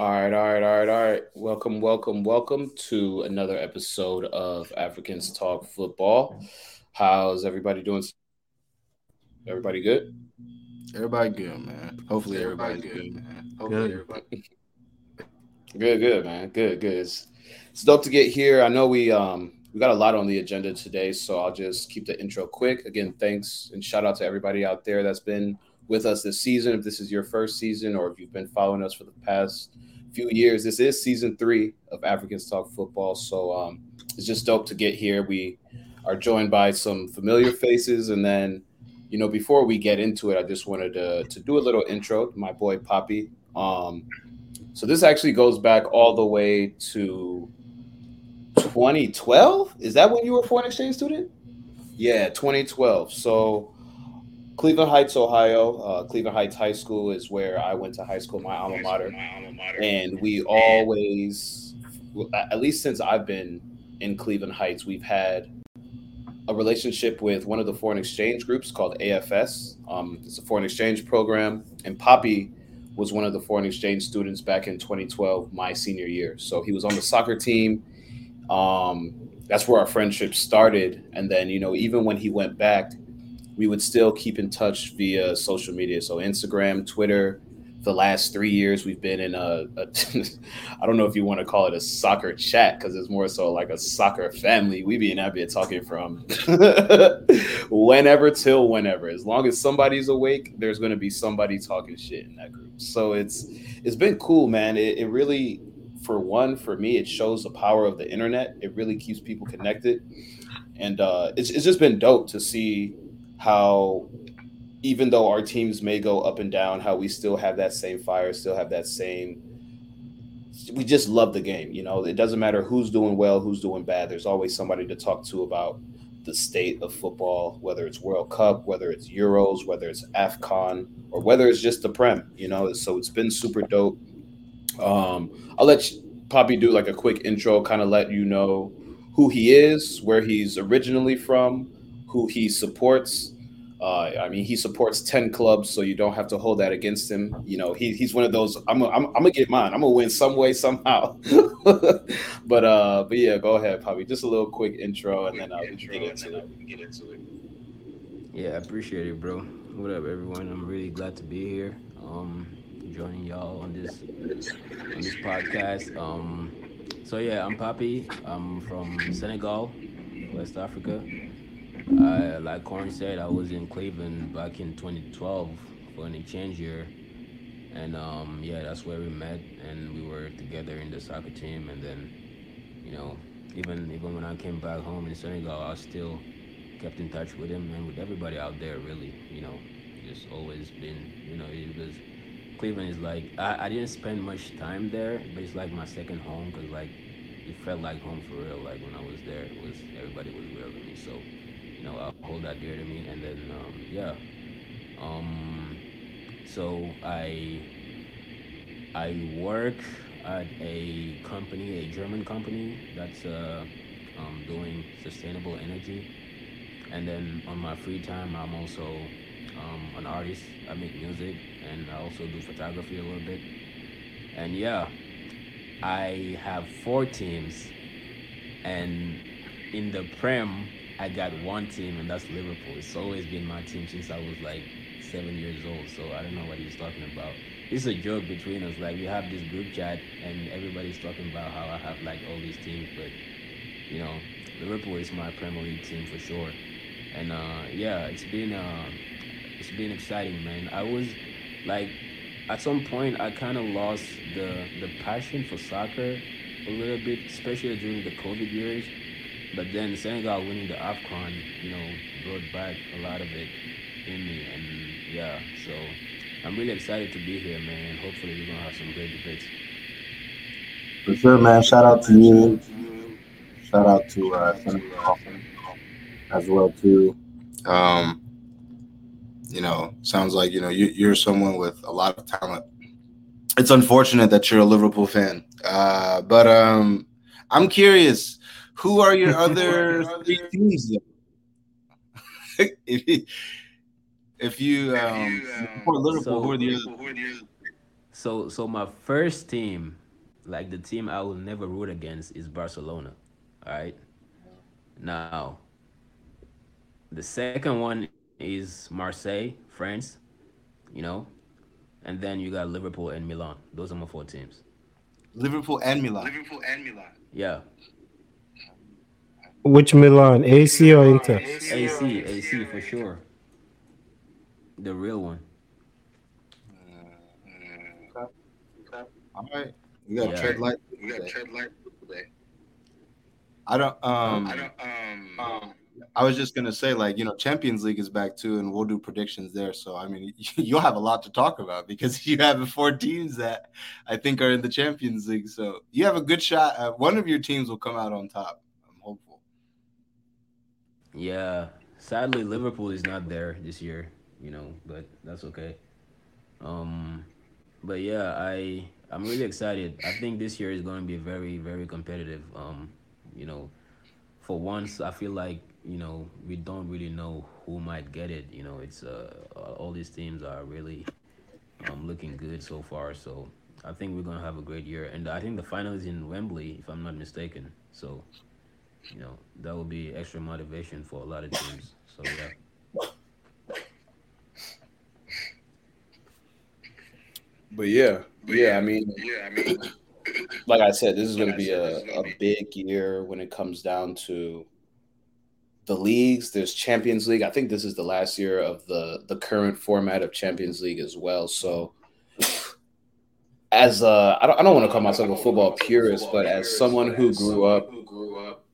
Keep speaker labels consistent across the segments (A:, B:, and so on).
A: All right, all right, all right, all right. Welcome, welcome, welcome to another episode of Africans Talk Football. How's everybody doing? Everybody good?
B: Everybody good, man. Hopefully everybody good, good man. Hopefully good. everybody.
A: Good, good, man. Good, good. It's, it's dope to get here. I know we um we got a lot on the agenda today, so I'll just keep the intro quick. Again, thanks and shout out to everybody out there that's been with us this season. If this is your first season or if you've been following us for the past few years, this is season three of Africans Talk Football. So um, it's just dope to get here. We are joined by some familiar faces, and then you know before we get into it, I just wanted to to do a little intro. to My boy Poppy. Um, so this actually goes back all the way to 2012. Is that when you were a foreign exchange student? Yeah, 2012. So Cleveland Heights, Ohio. Uh, Cleveland Heights High School is where I went to high school, my alma mater. My alma mater. And we always, at least since I've been in Cleveland Heights, we've had a relationship with one of the foreign exchange groups called AFS. Um, it's a foreign exchange program, and Poppy was one of the foreign exchange students back in 2012, my senior year. So he was on the soccer team. Um, that's where our friendship started, and then you know, even when he went back we would still keep in touch via social media. So Instagram, Twitter. The last three years, we've been in a, a I don't know if you want to call it a soccer chat because it's more so like a soccer family. We be in that talking from whenever till whenever. As long as somebody's awake, there's going to be somebody talking shit in that group. So it's it's been cool, man. It, it really, for one, for me, it shows the power of the internet. It really keeps people connected, and uh, it's it's just been dope to see how even though our teams may go up and down, how we still have that same fire, still have that same. We just love the game. You know, it doesn't matter who's doing well, who's doing bad. There's always somebody to talk to about the state of football, whether it's World Cup, whether it's Euros, whether it's AFCON, or whether it's just the Prem, you know. So it's been super dope. Um, I'll let Poppy do like a quick intro, kind of let you know who he is, where he's originally from, who he supports. Uh, I mean, he supports ten clubs, so you don't have to hold that against him. You know, he, he's one of those. I'm, I'm, I'm gonna get mine. I'm gonna win some way somehow. but uh, but yeah, go ahead, Poppy. Just a little quick intro, and then uh, we can get into it. Get into it.
C: Yeah, I appreciate it, bro. What up, everyone? I'm really glad to be here. Um, joining y'all on this on this podcast. Um, so yeah, I'm Poppy. I'm from Senegal, West Africa. I, like Corn said, I was in Cleveland back in 2012 for an exchange year, and um, yeah, that's where we met, and we were together in the soccer team, and then, you know, even even when I came back home in Senegal, I still kept in touch with him and with everybody out there. Really, you know, just always been, you know, because Cleveland is like I, I didn't spend much time there, but it's like my second home because like it felt like home for real. Like when I was there, it was everybody was real to me. So you know, I'll hold that dear to me. And then, um, yeah. Um, so I I work at a company, a German company that's uh, um, doing sustainable energy. And then on my free time, I'm also um, an artist. I make music and I also do photography a little bit. And yeah, I have four teams, and in the Prem, I got one team, and that's Liverpool. It's always been my team since I was like seven years old. So I don't know what he's talking about. It's a joke between us. Like we have this group chat, and everybody's talking about how I have like all these teams, but you know, Liverpool is my Premier League team for sure. And uh, yeah, it's been uh, it's been exciting, man. I was like, at some point, I kind of lost the the passion for soccer a little bit, especially during the COVID years but then Senegal winning the AFCON, you know, brought back a lot of it in me. And yeah, so I'm really excited to be here, man. Hopefully, we're going to have some great debates.
B: For sure, man. Shout out to you. Shout out to uh, Senegal as well, too. Um, you know, sounds like, you know, you, you're someone with a lot of talent. It's unfortunate that you're a Liverpool fan. Uh, but um, I'm curious who are your other three teams? if you, if you um, support Liverpool, so, who are the other?
C: So so my first team, like the team I will never root against, is Barcelona. All right. Now, the second one is Marseille, France. You know, and then you got Liverpool and Milan. Those are my four teams.
B: Liverpool and Milan.
D: Liverpool and Milan.
C: Yeah.
E: Which Milan, AC or Inter?
C: AC, AC for sure. The real one.
B: All right, we got
C: Yeah.
B: tread light.
D: We got tread light today.
B: I don't. Um,
D: I don't. Um. um
B: I was just gonna say, like, you know, Champions League is back too, and we'll do predictions there. So, I mean, you'll have a lot to talk about because you have four teams that I think are in the Champions League. So, you have a good shot. Uh, one of your teams will come out on top.
C: Yeah. Sadly, Liverpool is not there this year. You know, but that's okay. Um, but yeah, I I'm really excited. I think this year is going to be very very competitive. Um, you know, for once, I feel like you know we don't really know who might get it. You know, it's uh all these teams are really um looking good so far. So I think we're gonna have a great year, and I think the final is in Wembley, if I'm not mistaken. So you know that will be extra motivation for a lot of teams. So yeah.
A: But yeah, yeah. I mean,
D: yeah. I mean,
A: like I said, this is going to be a,
D: this is gonna
A: a big year when it comes down to the leagues. There's Champions League. I think this is the last year of the the current format of Champions League as well. So, as a, I don't, I don't want to call myself a football purist, but as someone who grew up
D: who grew up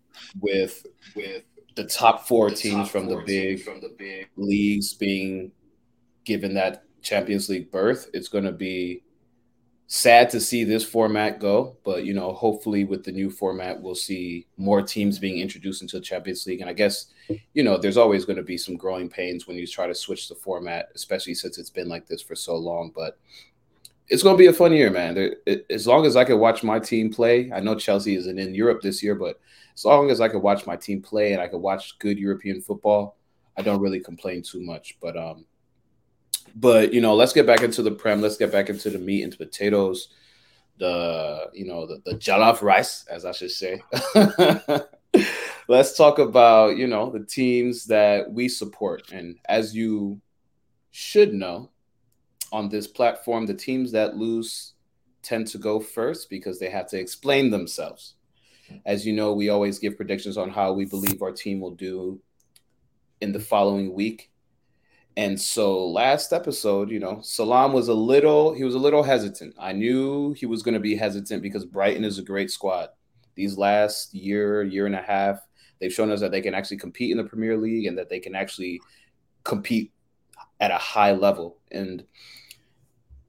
A: with
D: with
A: the top four
D: the
A: teams
D: top
A: from the big
D: teams from the big
A: leagues being given that Champions League berth, it's going to be sad to see this format go. But you know, hopefully, with the new format, we'll see more teams being introduced into the Champions League. And I guess you know, there's always going to be some growing pains when you try to switch the format, especially since it's been like this for so long. But it's going to be a fun year, man. There, it, as long as I can watch my team play, I know Chelsea isn't in Europe this year, but as long as I can watch my team play and I can watch good European football, I don't really complain too much. But um, but you know, let's get back into the prem. Let's get back into the meat and potatoes. The you know the, the jollof rice, as I should say. let's talk about you know the teams that we support, and as you should know, on this platform, the teams that lose tend to go first because they have to explain themselves. As you know, we always give predictions on how we believe our team will do in the following week. And so last episode, you know, Salam was a little he was a little hesitant. I knew he was going to be hesitant because Brighton is a great squad. These last year, year and a half, they've shown us that they can actually compete in the Premier League and that they can actually compete at a high level. And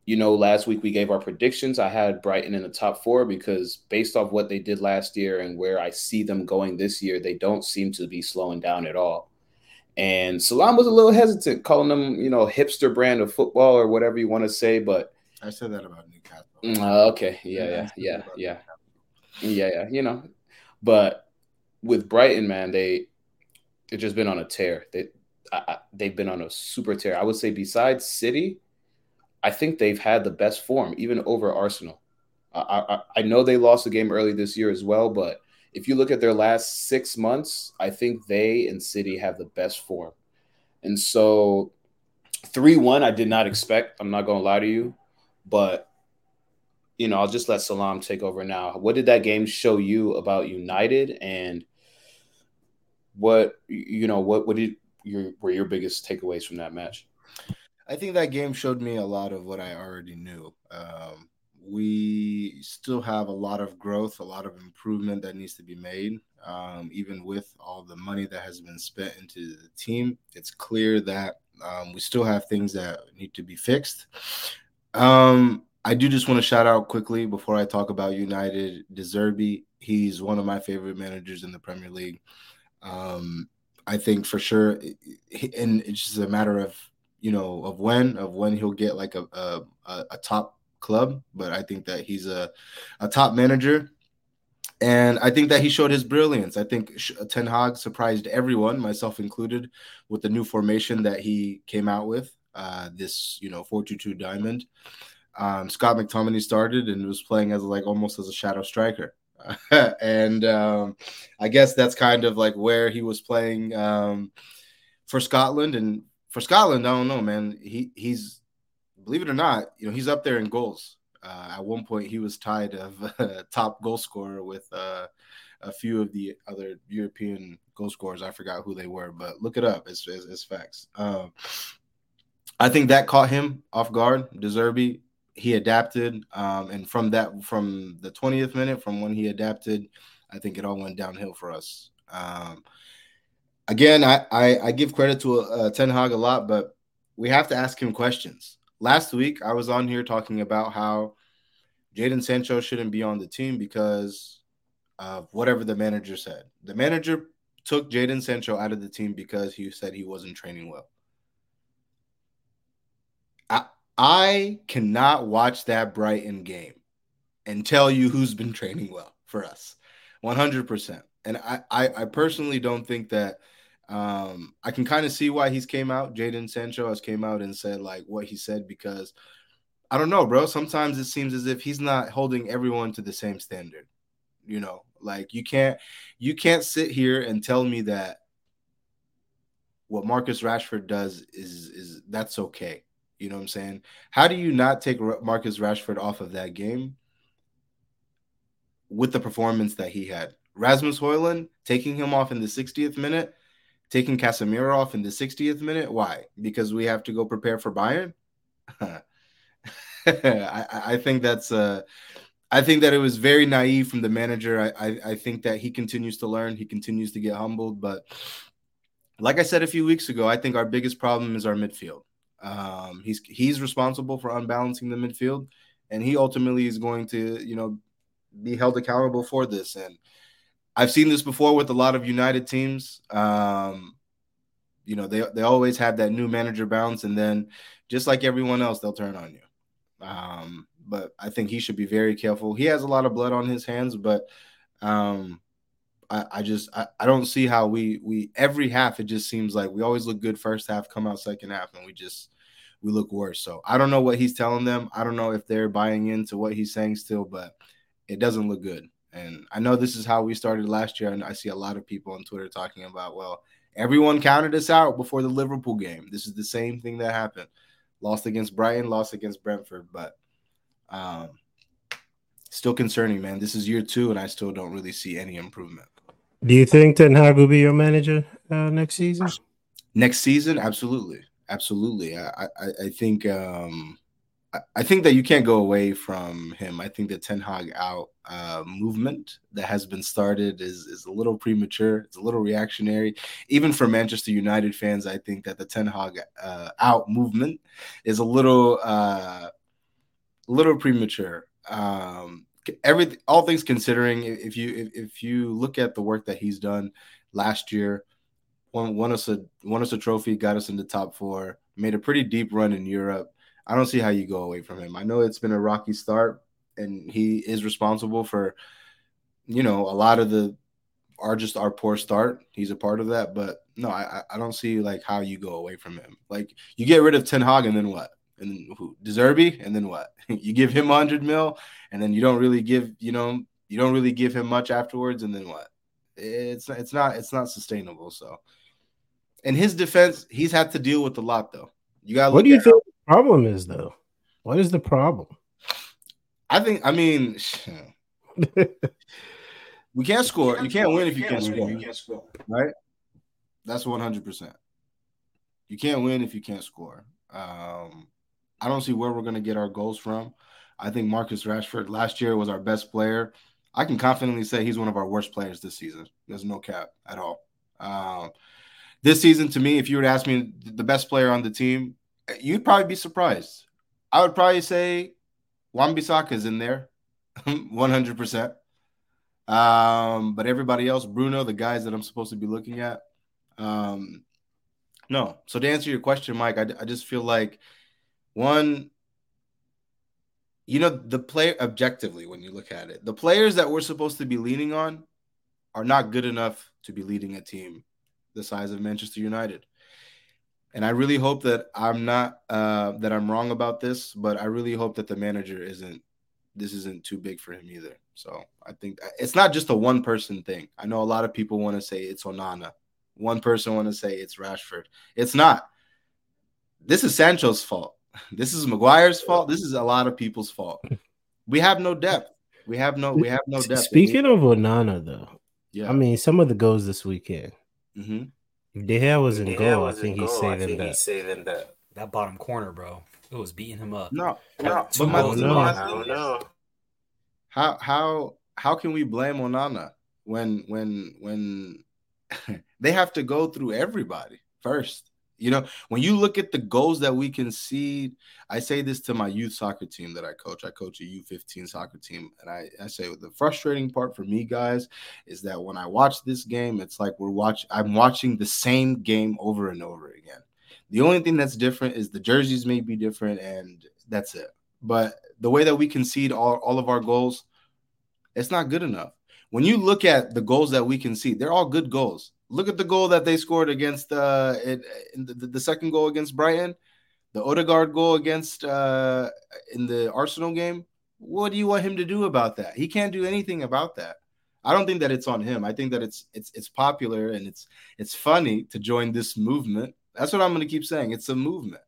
A: you know, last week we gave our predictions. I had Brighton in the top four because based off what they did last year and where I see them going this year, they don't seem to be slowing down at all. And Salam was a little hesitant, calling them, you know, hipster brand of football or whatever you want to say. But
B: I said that about Newcastle.
A: mm, uh, okay, yeah, yeah, yeah, yeah, yeah, yeah. You know, but with Brighton, man, they they've just been on a tear. They I, I, they've been on a super tear. I would say besides City, I think they've had the best form, even over Arsenal. I, I, I know they lost a game early this year as well, but if you look at their last six months, I think they and City have the best form. And so 3 1, I did not expect. I'm not going to lie to you. But, you know, I'll just let Salam take over now. What did that game show you about United? And what, you know, what, what did your, were your biggest takeaways from that match?
B: I think that game showed me a lot of what I already knew. Um, we still have a lot of growth, a lot of improvement that needs to be made. Um, even with all the money that has been spent into the team, it's clear that um, we still have things that need to be fixed. Um, I do just want to shout out quickly before I talk about United, De Zerbi. He's one of my favorite managers in the Premier League. Um, I think for sure, and it's just a matter of you know of when of when he'll get like a a, a top club but i think that he's a, a top manager and i think that he showed his brilliance i think ten hag surprised everyone myself included with the new formation that he came out with uh, this you know 422 diamond um, Scott McTominay started and was playing as like almost as a shadow striker. and um, I guess that's kind of like where he was playing um, for Scotland. And for Scotland, I don't know, man. He he's believe it or not, you know, he's up there in goals. Uh, at one point, he was tied of uh, top goal scorer with uh, a few of the other European goal scorers. I forgot who they were, but look it up. It's, it's, it's facts. Um, I think that caught him off guard. De Zerbi, he adapted, um, and from that, from the 20th minute, from when he adapted, I think it all went downhill for us. Um, again, I, I, I give credit to uh, Ten Hag a lot, but we have to ask him questions. Last week, I was on here talking about how Jadon Sancho shouldn't be on the team because of whatever the manager said. The manager took Jadon Sancho out of the team because he said he wasn't training well. I, I cannot watch that Brighton game and tell you who's been training well for us 100%. And I, I, I personally don't think that um, I can kind of see why he's came out. Jadon Sancho has came out and said like what he said because I don't know, bro. Sometimes it seems as if he's not holding everyone to the same standard. You know, like you can't you can't sit here and tell me that what Marcus Rashford does is is that's okay. You know what I'm saying? How do you not take Marcus Rashford off of that game with the performance that he had? Rasmus Højlund taking him off in the 60th minute, taking Casemiro off in the 60th minute. Why? Because we have to go prepare for Bayern. I, I think that's uh I think that it was very naive from the manager. I, I, I think that he continues to learn. He continues to get humbled. But like I said a few weeks ago, I think our biggest problem is our midfield. Um, he's he's responsible for unbalancing the midfield, and he ultimately is going to you know be held accountable for this. And I've seen this before with a lot of United teams. Um, you know they they always have that new manager bounce, and then just like everyone else, they'll turn on you. Um, but I think he should be very careful. He has a lot of blood on his hands, but um, I, I just I, I don't see how we we every half it just seems like we always look good first half, come out second half, and we just we look worse. So I don't know what he's telling them. I don't know if they're buying into what he's saying still, but it doesn't look good. And I know this is how we started last year, and I see a lot of people on Twitter talking about, well, everyone counted us out before the Liverpool game. This is the same thing that happened. Lost against Brighton, lost against Brentford, but um, still concerning, man. This is year two, and I still don't really see any improvement.
E: Do you think Ten Hag will be your manager uh, next season?
B: Next season, absolutely, absolutely. I, I, I think, um, I, think that you can't go away from him. I think the Ten Hag out uh, movement that has been started is is a little premature. It's a little reactionary, even for Manchester United fans. I think that the Ten Hag uh, out movement is a little uh, little premature. Um, every all things considering, if you if, if you look at the work that he's done last year, won, won us a won us a trophy, got us in the top four, made a pretty deep run in Europe. I don't see how you go away from him. I know it's been a rocky start, and he is responsible for, you know, a lot of the our just our poor start. He's a part of that, but no, I I don't see like how you go away from him. Like you get rid of Ten Hag, and then what? and then who De Zerbi, and then what? you give him hundred mil, and then you don't really give, you know, you don't really give him much afterwards, and then what? It's it's not it's not sustainable. So, in his defense, he's had to deal with a lot, though. You got.
E: What do you think problem is, though? What is the problem?
B: I think. I mean, we can't score. You can't win if you can't score. You can't score, right? That's one hundred percent. You can't win if you can't score. Um, I don't see where we're going to get our goals from. I think Marcus Rashford last year was our best player. I can confidently say he's one of our worst players this season. There's no cap at all. Um, this season, to me, if you were to ask me the best player on the team, you'd probably be surprised. I would probably say Wan-Bissaka is in there, 100%. Um, but everybody else, Bruno, the guys that I'm supposed to be looking at, um, no. So to answer your question, Mike, I, I just feel like – one, you know, the player objectively, when you look at it, the players that we're supposed to be leaning on are not good enough to be leading a team the size of Manchester United. And I really hope that I'm not uh, that I'm wrong about this, but I really hope that the manager isn't this isn't too big for him either. So I think it's not just a one person thing. I know a lot of people want to say it's Onana. One person want to say it's Rashford. It's not. This is Sancho's fault. This is Maguire's fault. This is a lot of people's fault. We have no depth. We have no. We have no depth.
E: Speaking of Onana, though,
B: yeah,
E: I mean, some of the goals this weekend.
B: hmm
E: If De Gea was in
F: De Gea
E: goal, I
F: was in
E: think he's saving
F: think
E: that.
F: he's saving that.
G: That bottom corner, bro. It was beating him up.
B: no,
F: No,
B: but
F: but
B: my,
E: Oh,
F: my,
E: no.
F: I don't know.
B: how how how can we blame Onana when when when they have to go through everybody first? You know, when you look at the goals that we concede, I say this to my youth soccer team that I coach. I coach a U15 soccer team, and I, I say the frustrating part for me, guys, is that when I watch this game, it's like we're watch. I'm watching the same game over and over again. The only thing that's different is the jerseys may be different, and that's it. But the way that we concede all, all of our goals, it's not good enough. When you look at the goals that we concede, they're all good goals. Look at the goal that they scored against uh, the, the second goal against Brighton, the Odegaard goal against uh, in the Arsenal game. What do you want him to do about that? He can't do anything about that. I don't think that it's on him. I think that it's it's it's popular and it's it's funny to join this movement. That's what I'm going to keep saying. It's a movement.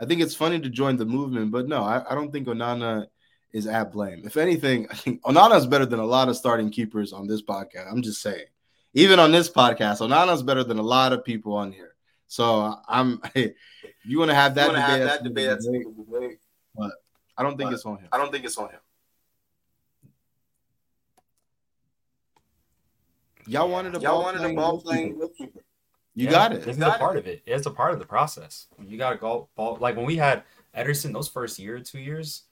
B: I think it's funny to join the movement, but no, I, I don't think Onana is at blame. If anything, I think Onana is better than a lot of starting keepers on this podcast. I'm just saying. Even on this podcast, Onana's better than a lot of people on here. So I'm. Hey, you want to have that debate,
F: have that debate, that's
B: debate,
F: debate.
B: but I don't think
F: But-
B: it's on him.
F: I don't think it's on him.
B: Y'all wanted a
F: Y'all
B: ball
F: wanted a
B: playing
F: ball
B: goalkeeper.
F: playing goalkeeper.
B: You
G: Yeah,
B: got it.
G: It's is a part of it. It's a part of the process. You got to go ball. Like when we had Ederson, those first year or two years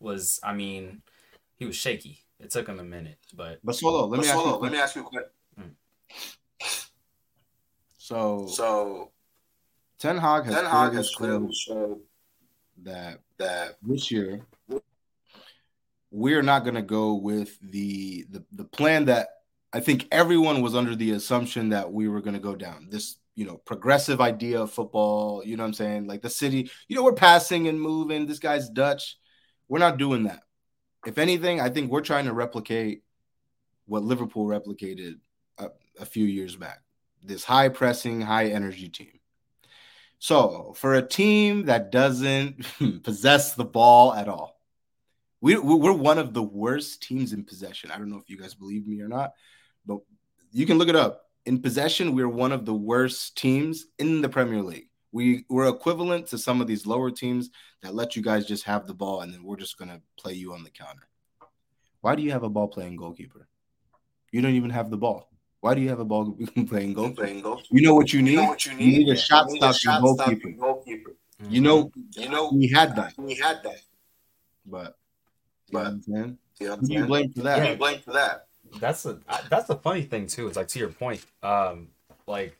G: was, I mean, he was shaky. It took him a minute, but
B: But solo, let me
F: But
B: ask.
F: Solo,
B: a
F: let me ask you a question.
B: So,
F: So
B: Ten Hag has
F: Ten Hag
B: clearly
F: has clearly
B: showed that
F: that
B: this year we're not going to go with the, the the plan that I think everyone was under the assumption that we were going to go down. This, you know, progressive idea of football, you know what I'm saying? Like the city, you know, we're passing and moving. This guy's Dutch. We're not doing that. If anything, I think we're trying to replicate what Liverpool replicated a, few years back. This high pressing, high energy team. So, for a team that doesn't possess the ball at all, we- we're one of the worst teams in possession. I don't know if you guys believe me or not, but you can look it up. In possession, we're one of the worst teams in the Premier League. We, we're equivalent to some of these lower teams that let you guys just have the ball and then we're just going to play you on the counter. Why do you have a ball playing goalkeeper? You don't even have the ball. Why do you have a ball playing
F: goal
B: goalkeeper?
F: playing goal.
B: You know what you
F: You
B: need?
F: know what you
B: You
F: need?
B: need a shot
F: You need a
B: stopping
F: shot
B: goalkeeper.
F: stopping goalkeeper.
B: You know,
F: You know,
B: we had that,
F: we had that.
B: but but, know what I'm?
F: You
B: Who do you blame for
F: Who
B: that?
F: do you blame for that?
G: that's a I- that's the funny thing too. It's like to your point. Um, like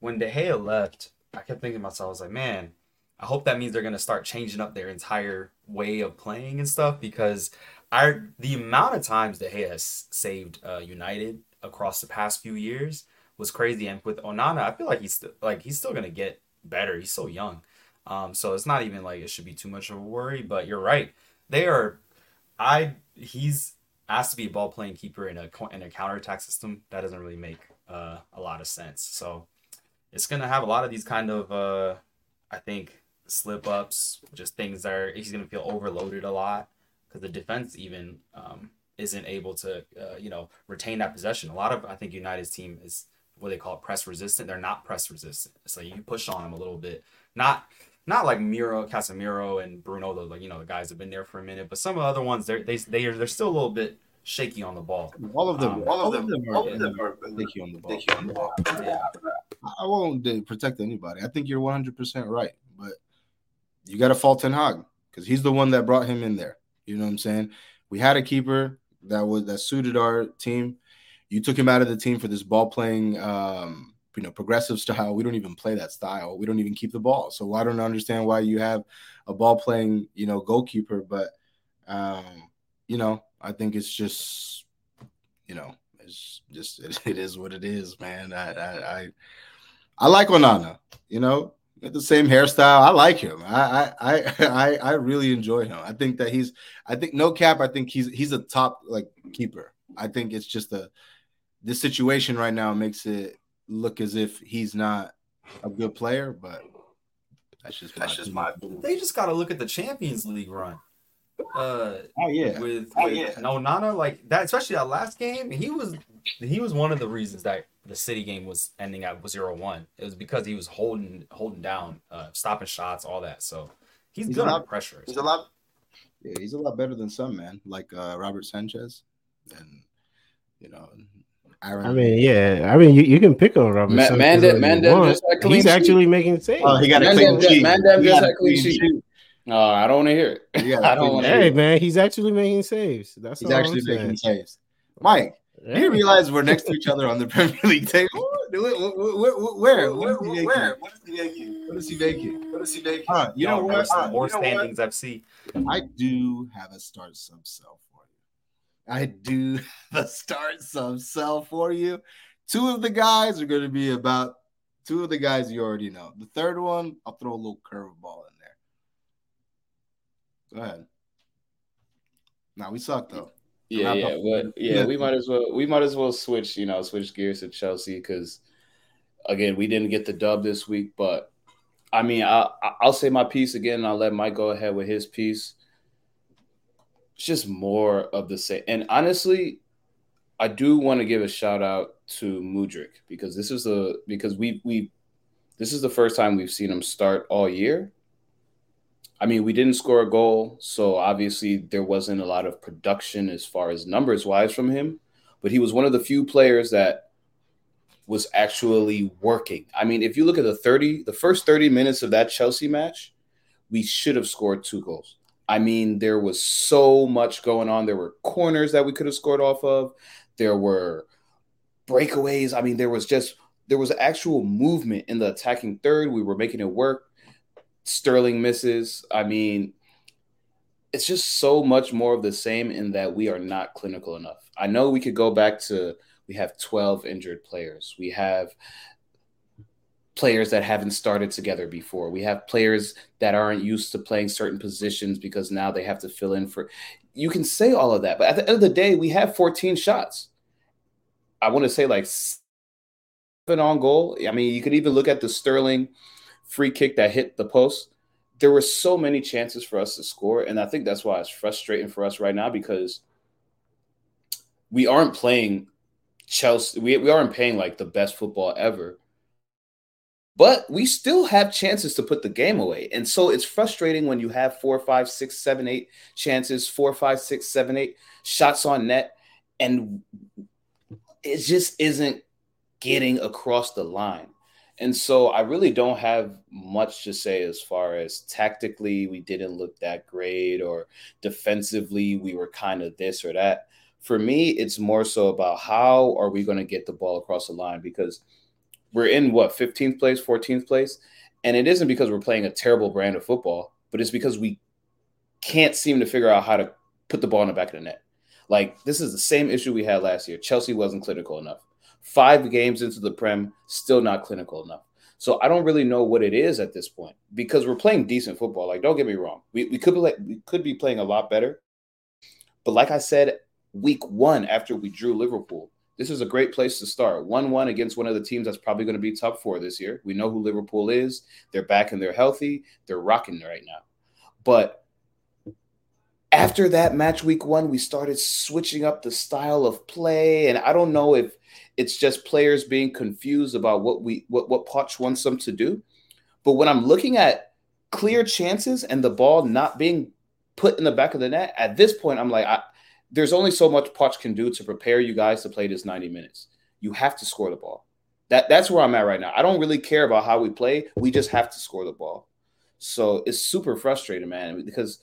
G: when De Gea left, I kept thinking to myself, I was like, man, I hope that means they're gonna start changing up their entire way of playing and stuff because I the amount of times De Gea has saved uh, United across the past few years was crazy. And with Onana, I feel like he's still like he's still gonna get better. He's so young. Um, so it's not even like it should be too much of a worry. But you're right. They are. I he's asked to be a ball playing keeper in a in a counter attack system. That doesn't really make uh, a lot of sense. So it's gonna have a lot of these kind of uh, I think slip ups, just things that are he's gonna feel overloaded a lot because the defense even um, isn't able to uh, you know retain that possession. A lot of I think United's team is what they call press resistant. They're not press resistant. So you push on them a little bit, not not like Miro, Casemiro, and Bruno, the like you know the guys have been there for a minute, but some of the other ones they're they they are they're still a little bit shaky on the ball.
B: All of them,
G: Um,
B: all,
F: All
B: of them, are,
F: all of them are
B: sticky on the ball.
F: on the ball.
G: Yeah,
B: I won't protect anybody. I think you're 100 percent right, but you got to fault Ten Hag because he's the one that brought him in there. You know what I'm saying? We had a keeper that was that suited our team. You took him out of the team for this ball playing, um, you know, progressive style. We don't even play that style. We don't even keep the ball. So I don't understand why you have a ball playing, you know, goalkeeper. But um, you know, I think it's just, you know, it's just it, it is what it is, man. I I I, I like Onana. You know, Got the same hairstyle. I like him. I, I I I I really enjoy him. I think that he's. I think no cap. I think he's he's a top like keeper. I think it's just a this situation right now makes it look as if he's not a good player, but that's just
F: That's just my opinion.
G: They just got to look at the Champions League run. Uh,
B: Oh yeah,
G: with,
F: Oh,
G: with
F: yeah.
G: Onana, like that, especially that last game, he was he was one of the reasons that the City game was ending at 0-1. It was because he was holding holding down, uh, stopping shots, all that. So he's,
B: He's
G: good
B: a lot-
G: under pressure.
F: He's a lot.
B: yeah, he's a lot better than some man, like uh, Robert Sanchez, and you know, Aaron.
E: I mean, yeah. I mean, you, you can pick on Robert.
A: Ma-
E: Sanchez
A: Mandem- Mandem just had clean
E: He's
A: sheet.
E: actually making saves.
B: oh, he got a clean sheet.
A: man, them
B: He
A: just
B: got a
A: had clean
B: clean
A: sheet.
B: sheet.
A: No, I don't want to hear it.
B: He got a
A: I don't want to
B: sheet.
A: hear
E: hey,
A: it.
E: man, he's actually making saves. That's
B: He's
E: all
B: actually
E: I'm
B: making
E: saying.
B: saves. Mike,
E: Yeah.
B: do you realize we're next to each other on the Premier League table? Where? Where? Where?
F: Where? What is he making?
B: What is he making?
F: What is he making?
B: Huh, you know
G: Y'all
B: what?
G: versus
B: Uh,
G: More
B: you know what?
G: standings FC.
B: I do have a start sub cell for you. I do the a start sub cell for you. Two of the guys are going to be about two of the guys you already know. The third one, I'll throw a little curveball in there. Go ahead. Now we suck though.
A: Yeah, yeah,
B: up-
A: but yeah,
B: Yeah.
A: we might as well we might as well switch, you know, switch gears to Chelsea because again, we didn't get the dub this week, but I mean, I I- I'll say my piece again. And I'll let Mike go ahead with his piece. It's just more of the same. And honestly, I do want to give a shout out to Mudryk because this is the because we we this is the first time we've seen him start all year. I mean, we didn't score a goal, so obviously there wasn't a lot of production as far as numbers wise from him, but he was one of the few players that was actually working. I mean, if you look at the 30, the first 30 minutes of that Chelsea match, we should have scored two goals. I mean, there was so much going on. There were corners that we could have scored off of. There were breakaways. I mean, there was just there was actual movement in the attacking third. We were making it work. Sterling misses. I mean, it's just so much more of the same in that we are not clinical enough. I know we could go back to we have 12 injured players. We have players that haven't started together before. We have players that aren't used to playing certain positions because now they have to fill in for you can say all of that, but at the end of the day, we have 14 shots. I want to say like seven on goal. I mean, you could even look at the Sterling free kick that hit the post. There were so many chances for us to score, and I think that's why it's frustrating for us right now because we aren't playing Chelsea. We, we aren't playing like the best football ever, but we still have chances to put the game away. And so it's frustrating when you have four, five, six, seven, eight chances, four, five, six, seven, eight shots on net, and it just isn't getting across the line. And so I really don't have much to say as far as tactically, we didn't look that great, or defensively, we were kind of this or that. For me, it's more so about how are we going to get the ball across the line because we're in what 15th place, 14th place. And it isn't because we're playing a terrible brand of football, but it's because we can't seem to figure out how to put the ball in the back of the net. Like this is the same issue we had last year. Chelsea wasn't clinical enough. Five games into the Prem, still not clinical enough. So I don't really know what it is at this point because we're playing decent football. Like, don't get me wrong, we, we could be like we could be playing a lot better. But like I said, week one after we drew Liverpool, this is a great place to start. One one against one of the teams that's probably going to be top four this year. We know who Liverpool is. They're back and they're healthy. They're rocking right now. But after that match week one, we started switching up the style of play, and I don't know if it's just players being confused about what we what what Poch wants them to do. But when I'm looking at clear chances and the ball not being put in the back of the net, at this point, I'm like, I, there's only so much Poch can do to prepare you guys to play this 90 minutes. You have to score the ball. That that's where I'm at right now. I don't really care about how we play. We just have to score the ball. So it's super frustrating, man, because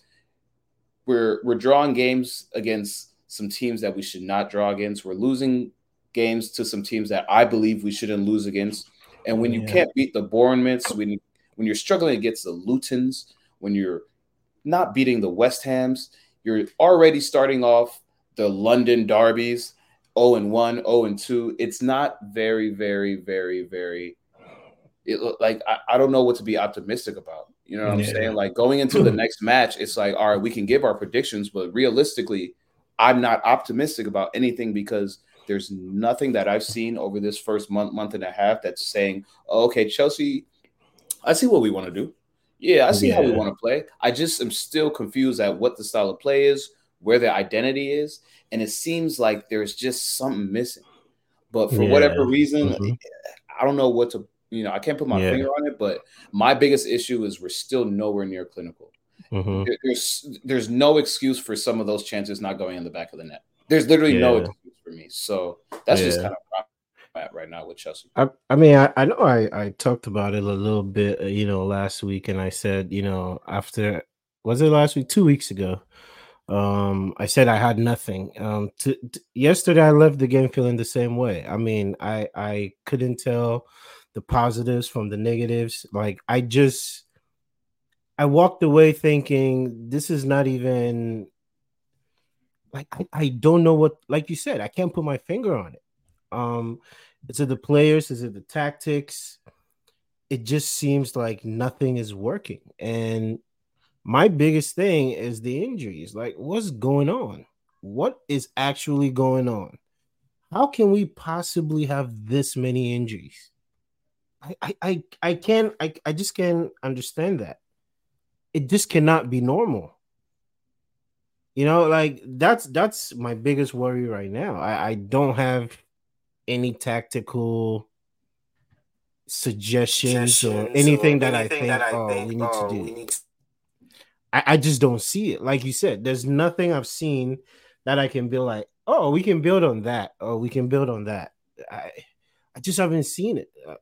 A: we're we're drawing games against some teams that we should not draw against. We're losing games to some teams that I believe we shouldn't lose against. And when you
E: Yeah.
A: can't beat the Bournemouths, when you, when you're struggling against the Lutons, when you're not beating the West Hams, you're already starting off the London derbies 0 and 1, 0 and 2. It's not very, very, very, very it like I, I don't know what to be optimistic about. You know what I'm saying? Like going into the next match, it's like, all right, we can give our predictions, but realistically, I'm not optimistic about anything because there's nothing that I've seen over this first month, month and a half that's saying, oh, okay, Chelsea, I see what we want to do. Yeah, I see how we want to play. I just am still confused at what the style of play is, where their identity is, and it seems like there's just something missing. But for
E: Yeah.
A: whatever reason,
E: Mhm.
A: I don't know what to, you know, I can't put my
E: Yeah.
A: finger on it, but my biggest issue is we're still nowhere near clinical.
E: Mhm.
A: There's there's no excuse for some of those chances not going in the back of the net. There's literally no
E: Yeah.
A: excuse for me. So that's just kind of where I'm at right now with Chelsea.
E: I, I mean, I, I know I, I talked about it a little bit, uh, you know, last week, and I said, you know, after was it last week, two weeks ago, um, I said I had nothing. Um, t- t- yesterday I left the game feeling the same way. I mean, I I couldn't tell the positives from the negatives. Like I just, I walked away thinking this is not even. Like I, I don't know what, like you said, I can't put my finger on it. Um, is it the players? Is it the tactics? It just seems like nothing is working. And my biggest thing is the injuries. Like, what's going on? What is actually going on? How can we possibly have this many injuries? I I I, I can't I, I just can't understand that. It just cannot be normal. You know, like that's that's my biggest worry right now. I, I don't have any tactical suggestions or anything that I think, oh, we need to do. I, I just don't see it. Like you said, there's nothing I've seen that I can be like, oh, we can build on that, or we can build on that. I I just haven't seen it. Uh,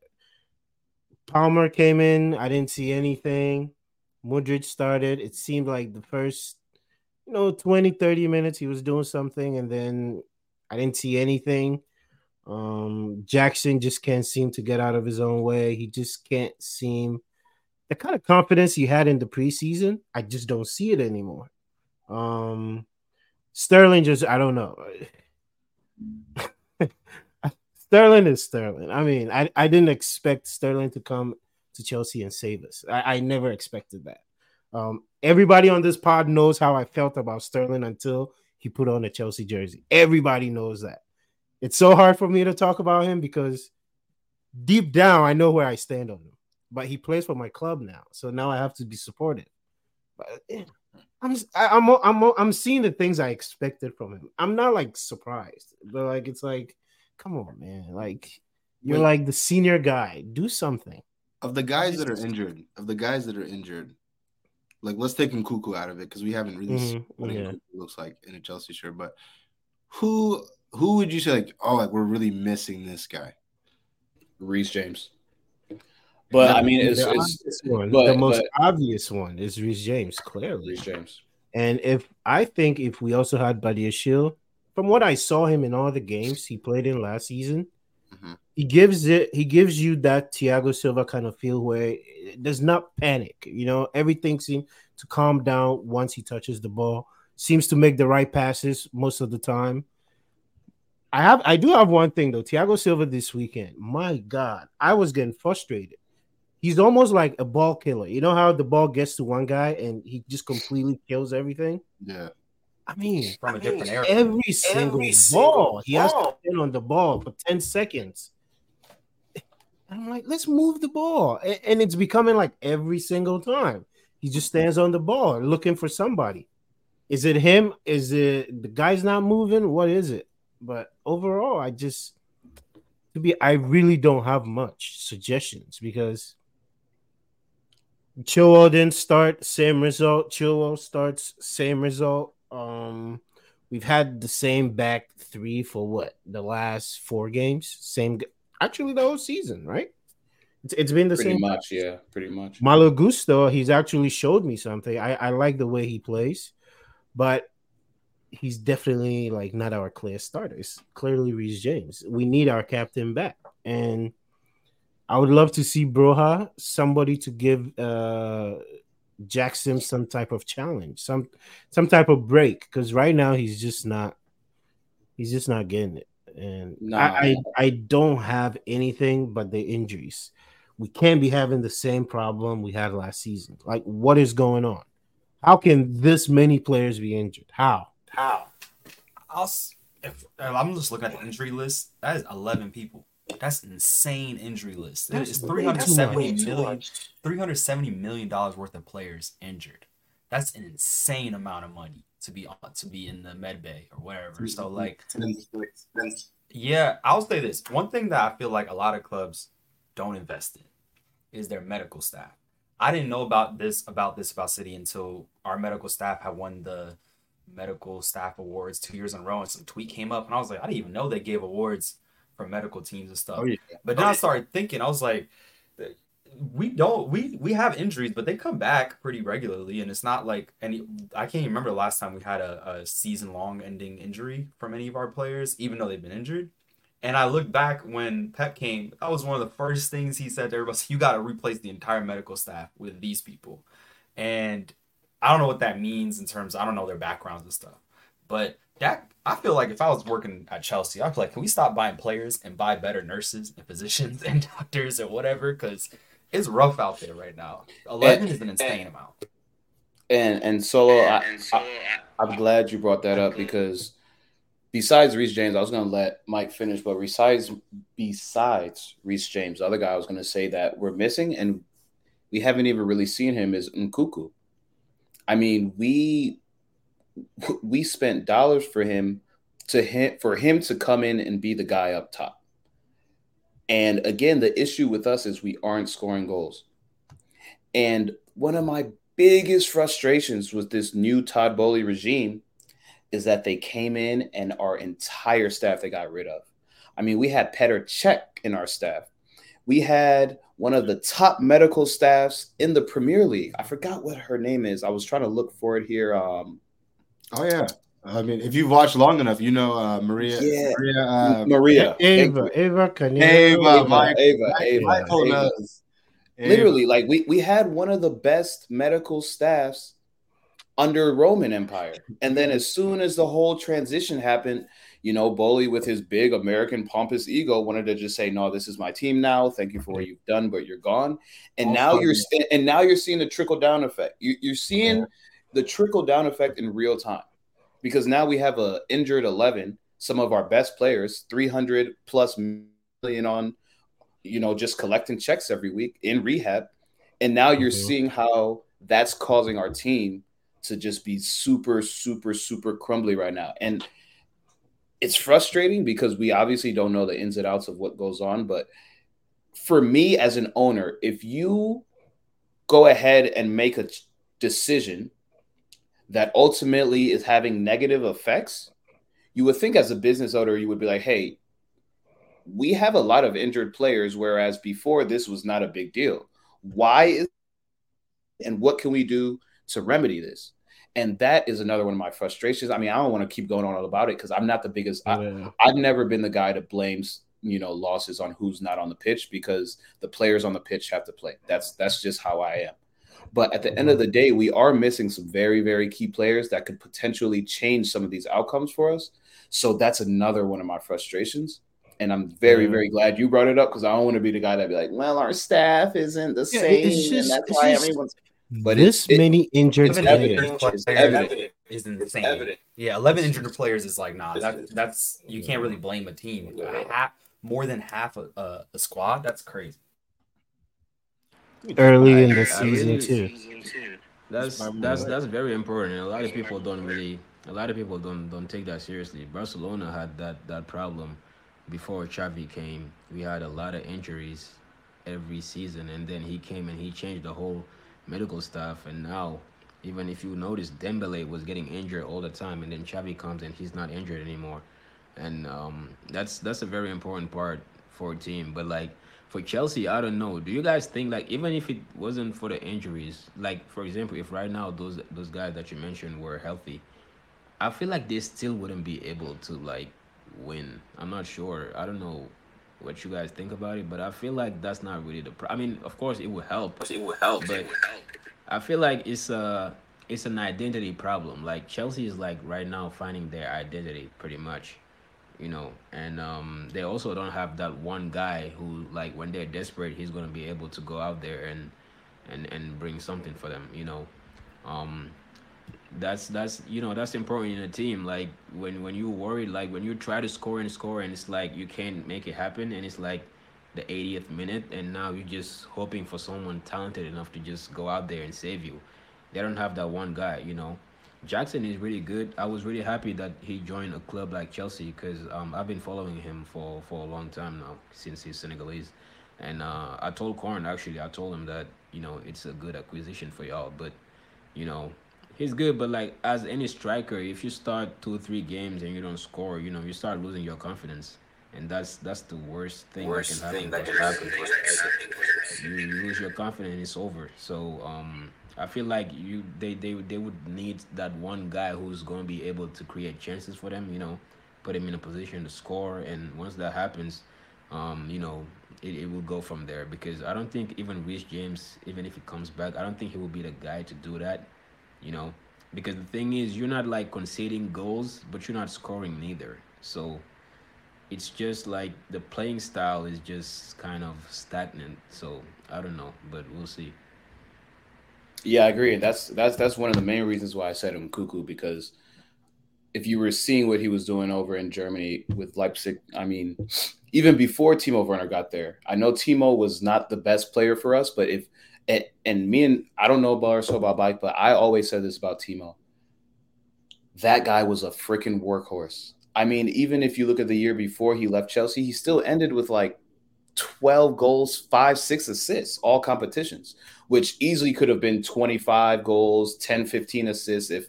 E: Palmer came in, I didn't see anything. Mudryk started. It seemed like the first, you know, 20, 30 minutes he was doing something, and then I didn't see anything. Um, Jackson just can't seem to get out of his own way. He just can't seem the kind of confidence he had in the preseason. I just don't see it anymore. Um, Sterling just I don't know. Sterling is Sterling. I mean, I, I didn't expect Sterling to come to Chelsea and save us. I, I never expected that. Um, everybody on this pod knows how I felt about Sterling until he put on a Chelsea jersey. Everybody knows that. It's so hard for me to talk about him because deep down I know where I stand on him. But he plays for my club now, so now I have to be supportive. But eh, I'm I'm I'm I'm seeing the things I expected from him. I'm not like surprised, but like it's like, come on, man! Like you're
B: Wait.
E: like the senior guy. Do something.
B: Of the guys that are injured, of the guys that are injured, like let's take Nkunku out of it because we haven't really seen
E: Mhm,
B: what
E: yeah.
B: Nkunku looks like in a Chelsea shirt. But who who would you say like oh like we're really missing this guy?
A: Reece James. But I mean, it's,
E: the,
A: it's
E: one,
A: but-
E: the most
A: but-
E: obvious one is Reece James, clearly.
A: Reece James.
E: And if I think if we also had Badiashile, from what I saw him in all the games he played in last season,
B: Mhm.
E: he gives it he gives you that Thiago Silva kind of feel where it does not panic. You know, everything seems to calm down once he touches the ball. Seems to make the right passes most of the time. I have I do have one thing though. Thiago Silva this weekend. My God, I was getting frustrated. He's almost like a ball killer. You know how the ball gets to one guy and he just completely kills everything?
B: Yeah,
E: I mean,
G: From a
E: I
G: different
E: mean,
G: era.
E: Every single ball, he has to stand on the ball for 10 seconds. And I'm like, let's move the ball. A- And it's becoming like every single time. He just stands on the ball looking for somebody. Is it him? Is it the guy's not moving? What is it? But overall, I just to be I really don't have much suggestions because Chilwell didn't start, same result. Chilwell starts, same result. Um, we've had the same back three for what the last four games, same. Actually, the whole season, right? It's, it's been the
A: Pretty
E: same.
A: much, yeah, pretty much.
E: Malo Gusto, he's actually showed me something. I, I like the way he plays, but he's definitely like not our clear starter. It's clearly Reece James. We need our captain back. And I would love to see Broja, somebody to give uh Jackson some type of challenge, some some type of break. Because right now he's just not he's just not getting it. And
A: Nah.
E: I, I I don't have anything but the injuries we can't be having the same problem we had last season. Like, what is going on? How can this many players be injured? How?
G: How? I'll, if, if I'm just looking at the injury list, that is 11 people. That's insane injury list.
E: That's
G: it's
E: way too
G: 370
E: much.
G: million, 370 million dollars worth of players injured. That's an insane amount of money to be on to be in the med bay or whatever. So like Yeah, I'll say this. One thing that I feel like a lot of clubs don't invest in is their medical staff. I didn't know about this about this about City until our medical staff had won the medical staff awards two years in a row, and some tweet came up, and I was like, I didn't even know they gave awards for medical teams and stuff.
B: Oh, yeah.
G: But then I started thinking, I was like, we don't we we have injuries, but they come back pretty regularly, and it's not like any. I can't even remember the last time we had a, a season long ending injury from any of our players, even though they've been injured. And I look back when Pep came, that was one of the first things he said to everybody: "You got to replace the entire medical staff with these people." And I don't know what that means in terms. I don't know their backgrounds and stuff, but that I feel like if I was working at Chelsea, I'd be like, "Can we stop buying players and buy better nurses and physicians and doctors and whatever?" Because it's rough out there right now. Eleven is an insane amount.
A: And and solo, I, I'm glad you brought that up because besides Reece James, I was gonna let Mike finish, but besides besides Reece James, the other guy I was gonna say that we're missing and we haven't even really seen him is Nkunku. I mean, we we spent dollars for him to him for him to come in and be the guy up top. And again, the issue with us is we aren't scoring goals. And one of my biggest frustrations with this new Todd Boehly regime is that they came in and our entire staff they got rid of. I mean, we had Petr Cech in our staff. We had one of the top medical staffs in the Premier League. I forgot what her name is. I was trying to look for it here. Um,
B: Oh yeah. I mean, if you've watched long enough, you know uh, Maria.
A: Yeah.
B: Maria. Uh,
A: Maria.
E: Ava, Ava, Canelo.
B: Ava,
A: Ava,
B: Mike-
A: Ava,
B: Mike-
A: Ava,
B: Michael
A: Ava.
B: knows. Ava.
A: Literally, like we we had one of the best medical staffs under Roman Empire, and then as soon as the whole transition happened, you know, Bully with his big American pompous ego wanted to just say, "No, this is my team now. Thank you for what you've done, but you're gone." And now you're and now you're seeing the trickle down effect. You, you're seeing the trickle down effect in real time. Because now we have a injured 11 some of our best players 300 plus million on you know just collecting checks every week in rehab. And now you're
E: Mhm.
A: seeing how that's causing our team to just be super super super crumbly right now. And it's frustrating because we obviously don't know the ins and outs of what goes on. But for me as an owner if you go ahead and make a decision that ultimately is having negative effects, you would think as a business owner, you would be like, hey, we have a lot of injured players, whereas before this was not a big deal. Why is and what can we do to remedy this? And that is another one of my frustrations. I mean, I don't want to keep going on all about it because I'm not the biggest. I,
E: Yeah.
A: I've never been the guy that blames you know losses on who's not on the pitch because the players on the pitch have to play. That's that's just how I am. But at the end of the day, we are missing some very very key players that could potentially change some of these outcomes for us. So that's another one of my frustrations. And I'm very
E: Yeah.
A: very glad you brought it up because I don't want to be the guy that be like, well, our staff isn't the
E: Yeah,
A: same,
E: it's just-
A: and that's why
E: just-
A: everyone's. But
E: this
A: it-
E: many injured
G: Eleven
A: evident.
E: players.
G: injured
A: It's
G: players
A: evident.
G: is insane.
F: evident.
G: Yeah, eleven injured players is like nah. That that's you can't really blame a team. Half, more than half a, a, a squad. That's crazy.
E: Early in the season
C: really-
E: too.
C: That's that's that's very important. A lot of people don't really a lot of people don't don't take that seriously. Barcelona had that that problem before Xavi came. We had a lot of injuries every season and then he came and he changed the whole medical staff and now even if you notice Dembele was getting injured all the time and then Xavi comes and he's not injured anymore. And um that's that's a very important part for a team. But like for Chelsea, I don't know. Do you guys think like even if it wasn't for the injuries, like for example, if right now those those guys that you mentioned were healthy, I feel like they still wouldn't be able to like win. I'm not sure. I don't know what you guys think about it, but I feel like that's not really the. Pro- I mean, of course, it would help.
F: It will help.
C: But I feel like it's a it's an identity problem. Like Chelsea is like right now finding their identity pretty much. You know, and um, they also don't have that one guy who, like, when they're desperate, he's gonna be able to go out there and and and bring something for them, you know. Um, that's that's you know that's important in a team. Like when when you're worried, like when you try to score and score, and it's like you can't make it happen, and it's like the 80th minute, and now you're just hoping for someone talented enough to just go out there and save you. They don't have that one guy, you know. Jackson is really good. I was really happy that he joined a club like Chelsea because um, I've been following him for, for a long time now since he's Senegalese. And uh, I told Corn actually, I told him that you know it's a good acquisition for y'all, but you know he's good. But like as any striker, if you start two three games and you don't score, you know you start losing your confidence, and that's that's the worst thing
F: Worst
C: that can happen.
F: that can happen.
C: you lose your confidence, it's over. So um, I feel like you they, they they would need that one guy who's going to be able to create chances for them. You know, put him in a position to score, and once that happens, um, you know, it, it will go from there. Because I don't think even Rich James, even if he comes back, I don't think he will be the guy to do that. You know, because the thing is, you're not like conceding goals, but you're not scoring neither. So it's just like the playing style is just kind of stagnant. So I don't know, but we'll see.
A: Yeah, I agree. That's that's that's one of the main reasons why I said Nkunku because if you were seeing what he was doing over in Germany with Leipzig, I mean, even before Timo Werner got there, I know Timo was not the best player for us, but if and, and me and I don't know about so about Bike, but I always said this about Timo. That guy was a freaking workhorse. I mean, even if you look at the year before he left Chelsea, he still ended with like 12 goals, five, six assists, all competitions, which easily could have been 25 goals, 10, 15 assists if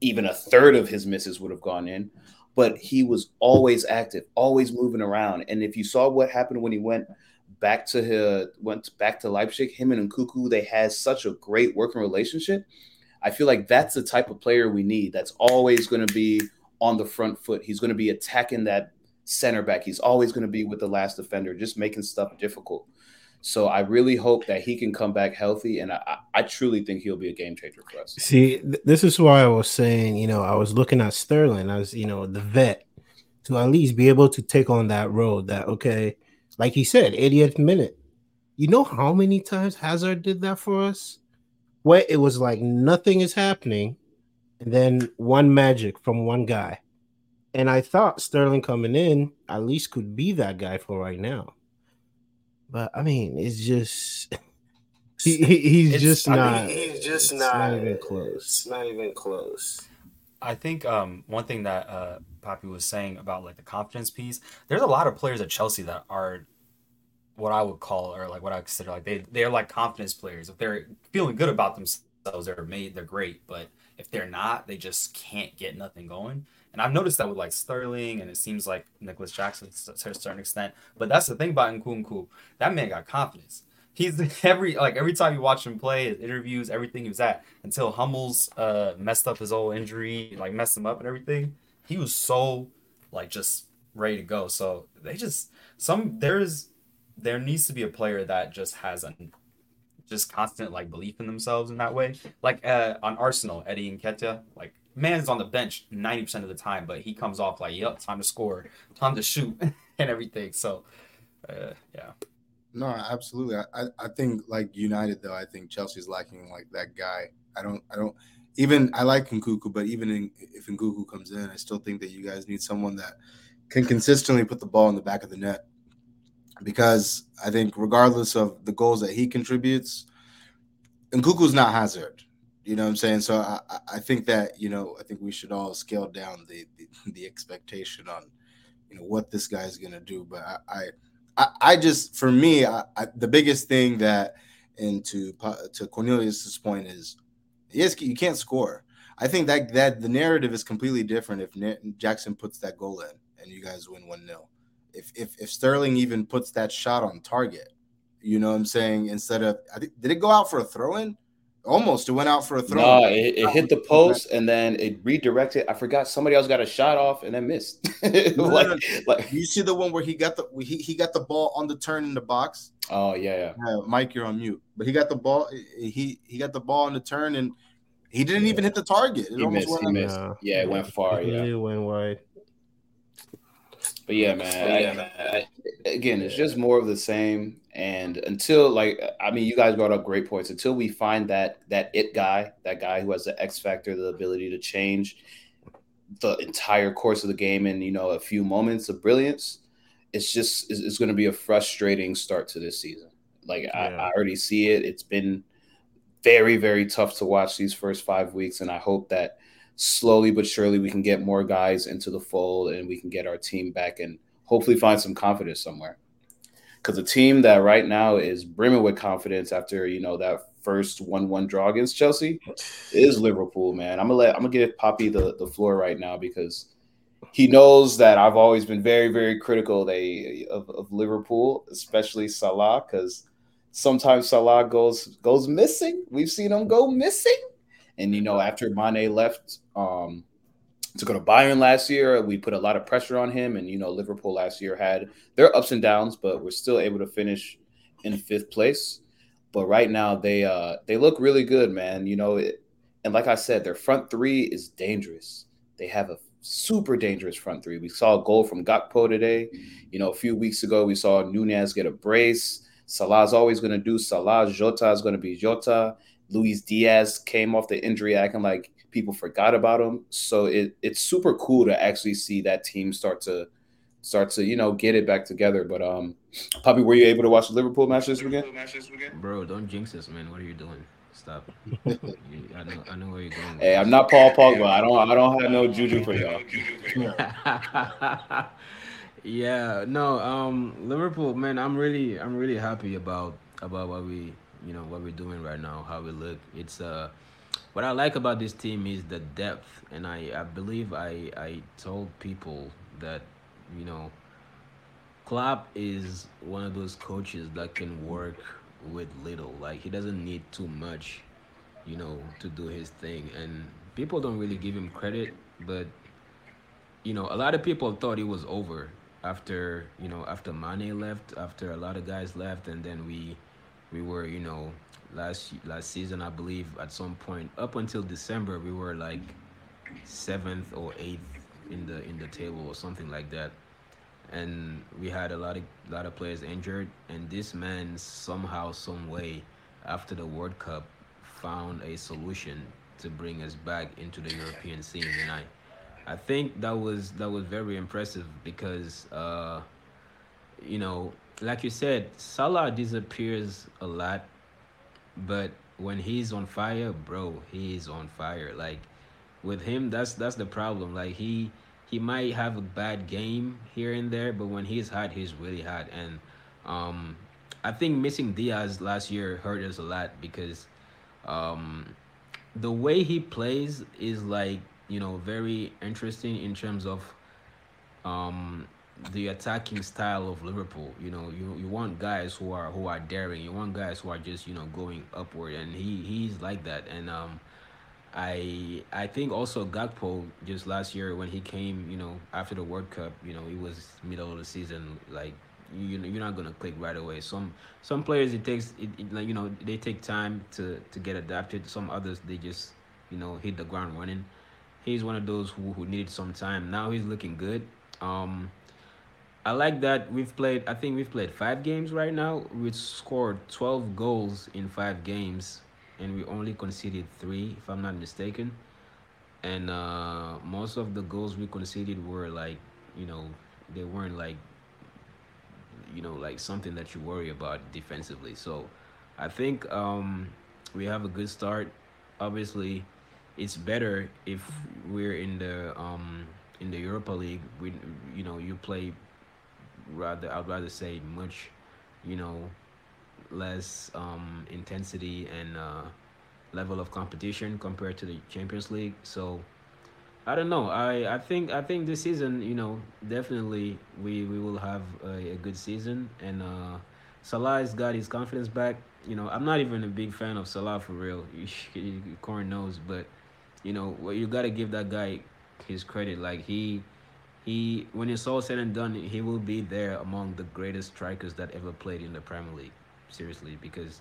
A: even a third of his misses would have gone in. But he was always active, always moving around. And if you saw what happened when he went back to his, went back to Leipzig, him and Nkunku, they had such a great working relationship. I feel like that's the type of player we need. That's always going to be on the front foot. He's going to be attacking that center back. He's always going to be with the last defender, just making stuff difficult. So I really hope that he can come back healthy, and I, I truly think he'll be a game changer for us.
E: See, th- this is why I was saying, you know, I was looking at Sterling as, you know, the vet to at least be able to take on that road that, okay, like he said, 80th minute. You know how many times Hazard did that for us? Where it was like nothing is happening, and then one magic from one guy. And I thought Sterling coming in at least could be that guy for right now. But I mean, it's just he, he- he's
G: It's-
E: just
G: I
E: not.
B: mean, he's just
E: it's
B: not-
E: even close.
B: It's not even close.
G: I think um, one thing that uh, Poppy was saying about like the confidence piece, there's a lot of players at Chelsea that are what I would call or like what I consider like they they're like confidence players. If they're feeling good about themselves, they're made, they're great. But if they're not, they just can't get nothing going. And I've noticed that with like Sterling, and it seems like Nicholas Jackson to a certain extent. But that's the thing about Nkunku. That man got confidence. He's every like every time you watch him play, his interviews, everything he was at, until Hummels uh messed up his old injury, like messed him up and everything. He was so like just ready to go. So they just some there's there needs to be a player that just has a just constant like belief in themselves in that way. Like uh, on Arsenal, Eddie and Nketiah, like man's on the bench 90% of the time, but he comes off like, yep, time to score, time to shoot and everything. So uh, yeah.
B: No, absolutely. I, I- think like United though, I think Chelsea's lacking like that guy. I don't I don't even I like Nkunku, but even in, if Nkunku comes in, I still think that you guys need someone that can consistently put the ball in the back of the net. Because I think regardless of the goals that he contributes, Nkunku's not Hazard. You know what I'm saying? So I, I- think that, you know, I think we should all scale down the the, the expectation on, you know, what this guy's gonna do. But I, I I, just for me I, I, the biggest thing that and to to Cornelius's point is yes you can't score. I think that that the narrative is completely different if Jackson puts that goal in and you guys win one 0 If if if Sterling even puts that shot on target, you know what I'm saying. Instead of I think, did it go out for a throw in? Almost it went out for a throw.
A: No, it, it hit the post and then it redirected. I forgot somebody else got a shot off and then missed.
B: no,
A: like,
B: no.
A: like,
B: You see the one where he got the he, he got the ball on the turn in the box.
A: oh yeah, yeah.
B: Yeah, Mike, you're on mute. But he got the ball. He he got the ball on the turn, and he didn't even hit the target. It
A: He
B: almost
A: missed.
B: went
A: He missed.
E: No.
A: Yeah, it went far. Yeah.
E: it went wide.
A: But yeah, man. I- I- again, it's just more of the same. And until like, I mean, you guys brought up great points. Until we find that that it guy, that guy who has the X factor, the ability to change the entire course of the game in you know a few moments of brilliance, it's just it's, it's going to be a frustrating start to this season. Like I, I already see it. It's been very very tough to watch these first five weeks, and I hope that slowly but surely we can get more guys into the fold and we can get our team back and hopefully find some confidence somewhere. Because a team that right now is brimming with confidence after you know that first one-one draw against Chelsea is Liverpool. Man, I'm gonna let I'm gonna give Poppy the the floor right now because he knows that I've always been very very critical of, of Liverpool, especially Salah, because sometimes Salah goes goes missing. We've seen him go missing. And you know, after Mane left um, to go to Bayern last year, we put a lot of pressure on him. And you know, Liverpool last year had their ups and downs, but we're still able to finish in fifth place. But right now, they uh, they look really good, man. You know, it, and like I said, their front three is dangerous. They have a super dangerous front three. We saw a goal from Gakpo today. You know, a few weeks ago, we saw Nunez get a brace. Salah's always going to do Salah. Jota is going to be Jota. Luis Diaz came off the injury acting like people forgot about him. So it, it's super cool to actually see that team start to start to you know get it back together. But um, Poppy, were you able to watch the Liverpool match this weekend?
C: Bro, don't jinx us, man. What are you doing? Stop. You- I know, I know where you're going.
A: Hey. I'm not Paul Pogba. I don't I don't have no juju for y'all.
C: yeah, no, um, Liverpool, man, I'm really, I'm really happy about about what we, you know, what we're doing right now, how we look. It's uh, what I like about this team is the depth, and I, I believe I, I told people that, you know, Klopp is one of those coaches that can work with little. Like he doesn't need too much, you know, to do his thing. And people don't really give him credit, but you know, a lot of people thought it was over after you know after Mane left, after a lot of guys left, and then we we were you know last last season I believe at some point up until December we were like seventh or eighth in the in the table or something like that. And we had a lot of lot of players injured and this man somehow some way after the world cup found a solution to bring us back into the european scene. And i i think that was that was very impressive because uh you know like you said salah disappears a lot but when he's on fire bro he's on fire. Like with him that's that's the problem. Like he he might have a bad game here and there but when he's hot he's really hot. And um i think missing diaz last year hurt us a lot because um the way he plays is like you know very interesting in terms of um the attacking style of Liverpool. You know, you you want guys who are who are daring. You want guys who are just you know going upward, and he he's like that. And um, I I think also Gakpo just last year when he came, you know, after the World Cup, you know, it was middle of the season, like you know, you're not gonna click right away. Some some players it takes it, it like you know they take time to to get adapted. Some others they just you know hit the ground running. He's one of those who who needed some time. Now he's looking good. Um, I like that we've played. I think we've played five games right now. We've scored twelve goals in five games, and we only conceded three, if I'm not mistaken. And uh, most of the goals we conceded were like, you know, they weren't like, you know, like something that you worry about defensively. So, I think um, we have a good start. Obviously, it's better if we're in the um, in the Europa League. We, you know, you play rather I'd rather say much, you know, less um, intensity and uh, level of competition compared to the Champions League. So I don't know. I, I think I think this season, you know, definitely we, we will have a, a good season and uh, Salah has got his confidence back. You know, I'm not even a big fan of Salah for real. Corn knows, but you know, well, you got to give that guy his credit. Like he he when it's all said and done, he will be there among the greatest strikers that ever played in the Premier League. Seriously, because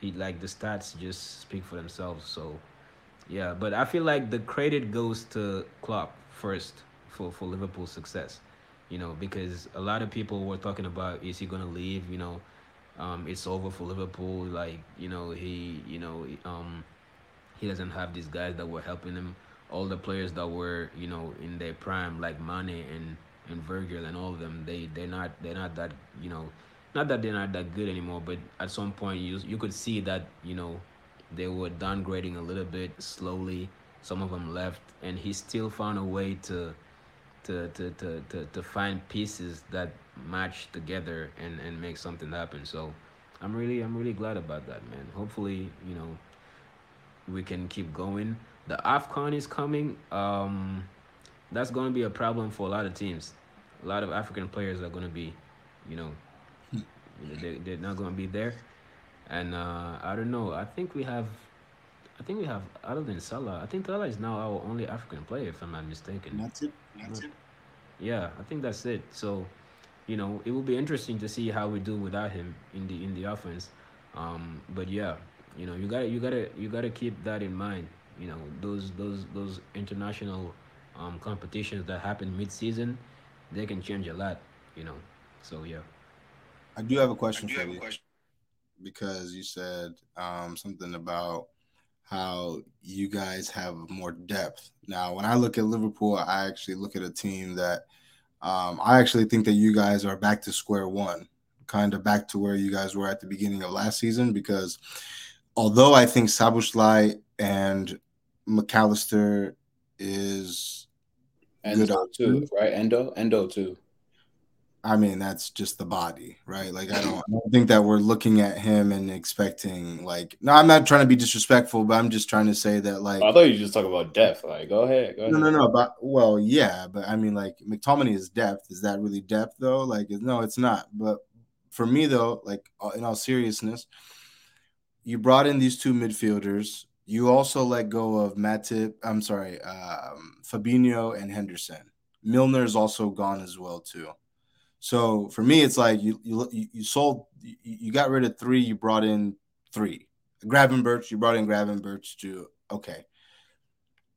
C: he like the stats just speak for themselves. So yeah, but I feel like the credit goes to Klopp first for for Liverpool's success. You know, because a lot of people were talking about is he gonna leave? You know, um, it's over for Liverpool. Like you know, he you know um, he doesn't have these guys that were helping him. All the players that were you know in their prime, like Mane and and Virgil and all of them, they they're not they're not that you know, not that they're not that good anymore. But at some point, you you could see that you know they were downgrading a little bit slowly. Some of them left, and he still found a way to to to to to, to find pieces that match together and and make something happen. So I'm really I'm really glad about that, man. Hopefully, you know, we can keep going. The AFCON is coming. Um, that's going to be a problem for a lot of teams. A lot of African players are going to be, you know, they, they're not going to be there. And uh, I don't know. I think we have, I think we have, other than Salah, I think Salah is now our only African player, if I'm not mistaken.
B: That's it.
C: That's it. Yeah, I think that's it. So, you know, it will be interesting to see how we do without him in the in the offense. Um, but yeah, you know, you gotta you gotta you gotta keep that in mind. You know, those those those international um, competitions that happen mid-season, they can change a lot. You know, so yeah.
B: I do have a question for you because you said um, something about how you guys have more depth. Now, when I look at Liverpool, I actually look at a team that um, I actually think that you guys are back to square one, kind of back to where you guys were at the beginning of last season. Because although I think Szoboszlai and Mac Allister is good
A: Endo too,
B: options,
A: right? Endo, Endo too.
B: I mean, that's just the body, right? Like, I don't, I don't think that we're looking at him and expecting, like, no, I'm not trying to be disrespectful, but I'm just trying to say that, like,
A: I thought you just talk about depth. Like, go ahead, go ahead.
B: no, no, no, but well, yeah, but I mean, like, McTominay is depth. Is that really depth, though? Like, no, it's not. But for me, though, like, uh, in all seriousness, you brought in these two midfielders. You also let go of Matip, I'm sorry, um, Fabinho and Henderson. Milner is also gone as well, too. So for me, it's like you you you sold you, you got rid of three, you brought in three. Gravenberch, you brought in Gravenberch to okay.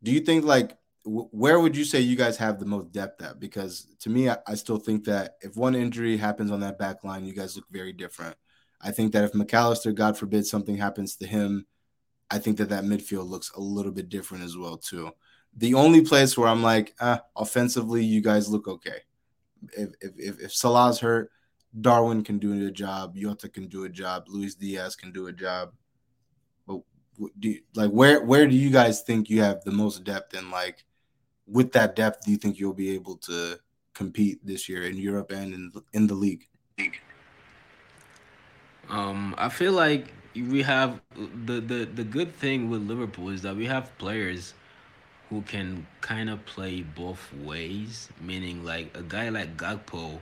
B: Do you think like w- where would you say you guys have the most depth at? Because to me, I, I still think that if one injury happens on that back line, you guys look very different. I think that if Mac Allister, God forbid, something happens to him, I think that that midfield looks a little bit different as well too. The only place where I'm like, ah, offensively, you guys look okay if if if Salah's hurt, Darwin can do a job, Jota can do a job, Luis Diaz can do a job. But do you, like where where do you guys think you have the most depth and like with that depth, do you think you'll be able to compete this year in Europe and in in the league?
C: Um, I feel like we have the the the good thing with Liverpool is that we have players who can kind of play both ways, meaning like a guy like Gakpo,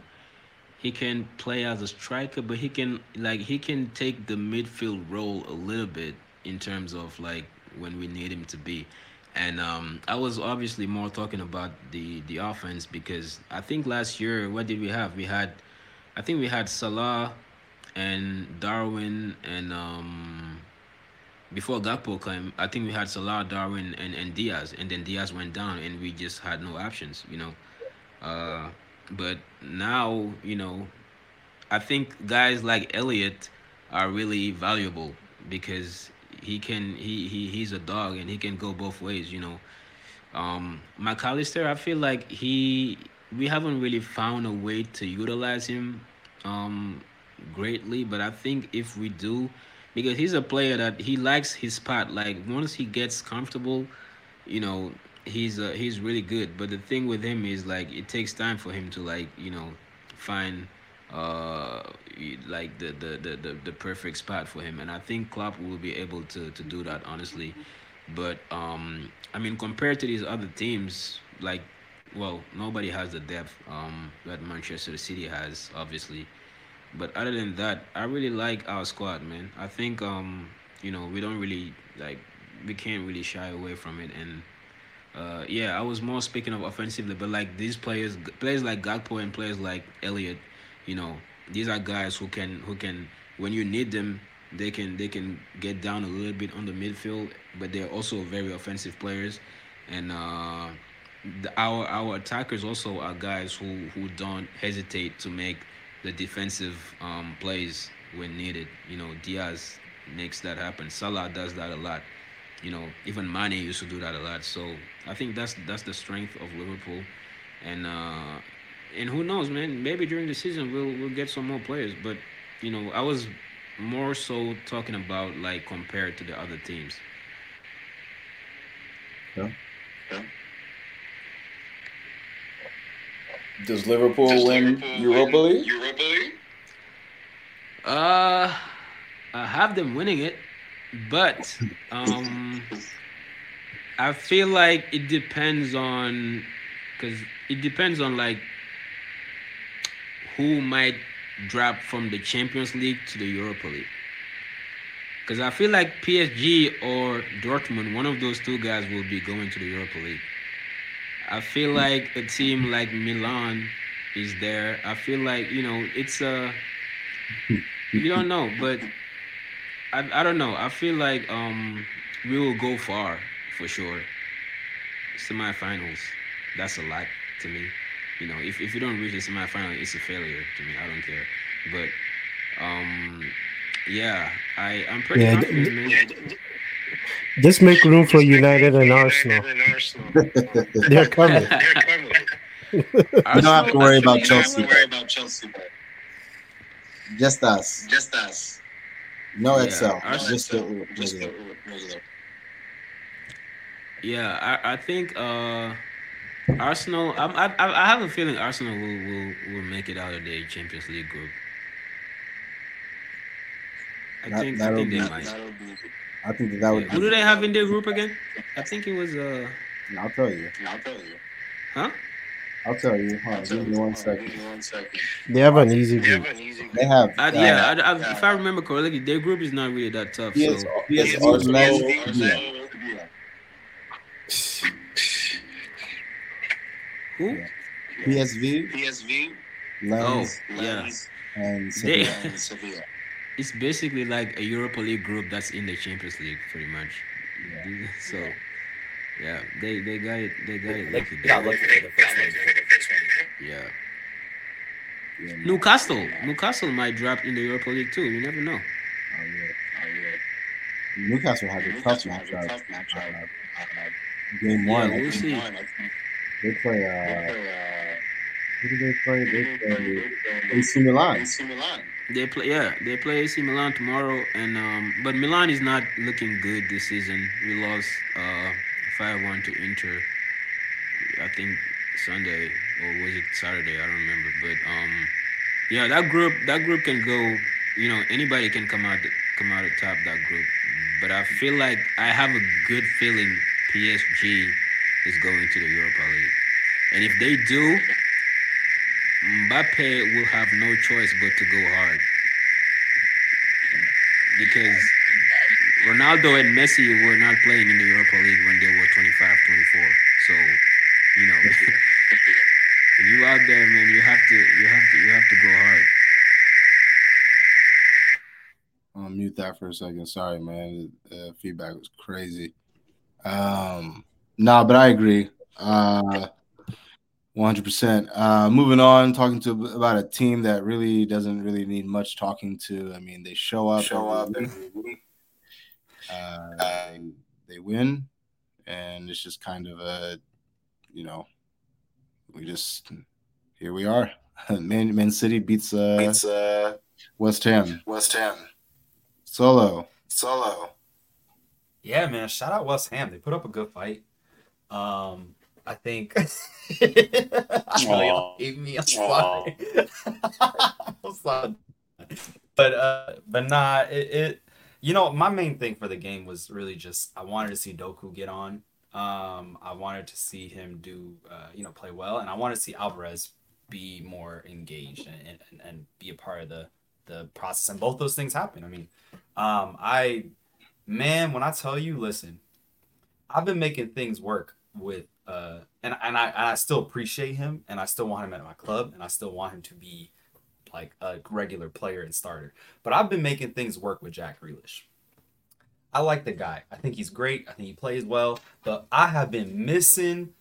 C: he can play as a striker, but he can like he can take the midfield role a little bit in terms of like when we need him to be. And um, I was obviously more talking about the the offense because I think last year what did we have? We had, I think we had Salah, and Darwin and um, before Gakpo came, I think we had Salah, Darwin, and, and Diaz, and then Diaz went down, and we just had no options, you know. Uh, but now, you know, I think guys like Elliott are really valuable because he can he, he he's a dog and he can go both ways, you know. Um, Mac Allister, I feel like he we haven't really found a way to utilize him um, greatly, but I think if we do, because he's a player that he likes his spot. Like once he gets comfortable, you know, he's uh, he's really good. But the thing with him is like it takes time for him to like you know find uh like the the, the the the perfect spot for him and i think klopp will be able to to do that honestly but um i mean compared to these other teams like well nobody has the depth um that manchester city has obviously but other than that, I really like our squad, man. I think um, you know, we don't really like we can't really shy away from it and uh, yeah, I was more speaking of offensively, but like these players, players like Gakpo and players like Elliott, you know, these are guys who can who can when you need them, they can they can get down a little bit on the midfield, but they're also very offensive players, and uh, the, our our attackers also are guys who who don't hesitate to make the defensive um, plays when needed. You know, Diaz makes that happen. Salah does that a lot. You know, even Mane used to do that a lot. So I think that's that's the strength of Liverpool, and uh, and who knows, man? Maybe during the season we'll we'll get some more players. But you know, I was more so talking about like compared to the other teams.
A: Does Liverpool
D: Does
A: win
D: Liverpool
A: Europa
D: win
A: League?
D: Europa League?
C: Uh, I have them winning it, but um, I feel like it depends on because it depends on like who might drop from the Champions League to the Europa League. Because I feel like PSG or Dortmund, one of those two guys will be going to the Europa League. I feel like a team like Milan is there. I feel like you know it's a you don't know, but I, I don't know. I feel like um we will go far for sure. Semifinals, that's a lot to me. You know, if, if you don't reach the semifinal, it's a failure to me. I don't care. But um yeah, I I'm pretty
E: Yeah,
C: confident, man.
D: Yeah, d- d-
E: Just make room for United and Arsenal.
D: and
E: They're coming.
D: They're.
B: You don't have to worry about
D: You don't
B: Chelsea.
D: worry about Chelsea,
B: Just us.
D: just us.
B: No
C: Yeah,
B: Excel.
C: Arsenal-
B: Just the
D: Just
B: regular.
D: regular.
C: Yeah, I, I think uh, Arsenal. I'm, I I I have a feeling Arsenal will, will will make it out of the Champions League group. I
B: That-
C: think I
B: that'll
C: think they might.
D: That'll be.
B: I think that that would.
C: Who do they have in their group again? I think it was uh,
B: I'll tell you.
D: I'll tell you.
C: huh?
B: I'll tell you. Hold on,
D: I'll tell
B: give me one
D: Hold on,
B: second.
D: Give me one second.
E: They have an easy
D: They have
E: group.
D: an easy
B: They have. Uh,
C: yeah, I, I, if I remember correctly, their group is not really that tough.
A: Yes,
C: So
A: yes,
B: Yes,
A: Arsenal.
B: Arsenal.
D: Yeah.
C: who?
B: PSV,
D: PSV,
B: Lens,
C: Oh, yeah.
D: Lens,
B: and
C: They-
D: and Sevilla.
C: It's basically like a Europa League group that's in the Champions League, pretty much.
B: Yeah.
C: So, yeah, they they got it. They got it.
G: They
C: lucky
G: got
C: there.
G: lucky for the first one.
C: Yeah.
B: Yeah, man.
C: Newcastle. Newcastle might drop in the Europa League too. You never know.
B: Oh, yeah.
D: Oh, yeah.
B: Newcastle has a tough
D: Newcastle has
B: matchup.
D: tough matchup.
B: Uh, game one,
C: Yeah,
B: I
C: we'll see.
D: One, I think
B: they play.
D: they
B: Uh,
D: play, uh,
B: who do they play? They
D: they
B: play
D: play
B: AC Milan.
D: AC Milan.
C: They play. Yeah, they play AC Milan tomorrow, and um, but Milan is not looking good this season. We lost uh five one to Inter. I think Sunday or was it Saturday? I don't remember. But um, yeah, that group that group can go. You know, anybody can come out come out of top that group. But I feel like I have a good feeling PSG is going to the Europa League, and if they do, Mbappe will have no choice but to go hard. Because Ronaldo and Messi were not playing in the Europa League when they were 25, 24. So, you know, you out there, man, you have to, you have to, you have to go hard.
B: I'll mute that for a second. Sorry, man. The feedback was crazy. Um, no, but I agree. Uh, 100%. Uh, moving on, talking to about a team that really doesn't really need much talking to. I mean, they show up,
D: Show up
B: every
D: every
B: week,
D: week.
B: uh, they, they win, and it's just kind of a, you know, we just here we are. Man, Man City beats uh,
D: It's uh,
B: West Ham.
D: West Ham.
B: Solo.
D: Solo.
G: Yeah, man. Shout out West Ham. They put up a good fight. Um, I think. I really
A: Aw.
G: hate me. I'm sorry. I'm sorry. But uh, but nah. It, it. You know, my main thing for the game was really just I wanted to see Doku get on. Um, I wanted to see him do, uh, you know, play well, and I wanted to see Alvarez be more engaged and, and, and be a part of the the process. And both those things happen. I mean, um, I man, when I tell you, listen, I've been making things work with uh and, and I and I still appreciate him and I still want him at my club and I still want him to be like a regular player and starter. But I've been making things work with Jack Grealish. I like the guy. I think he's great. I think he plays well. But I have been missing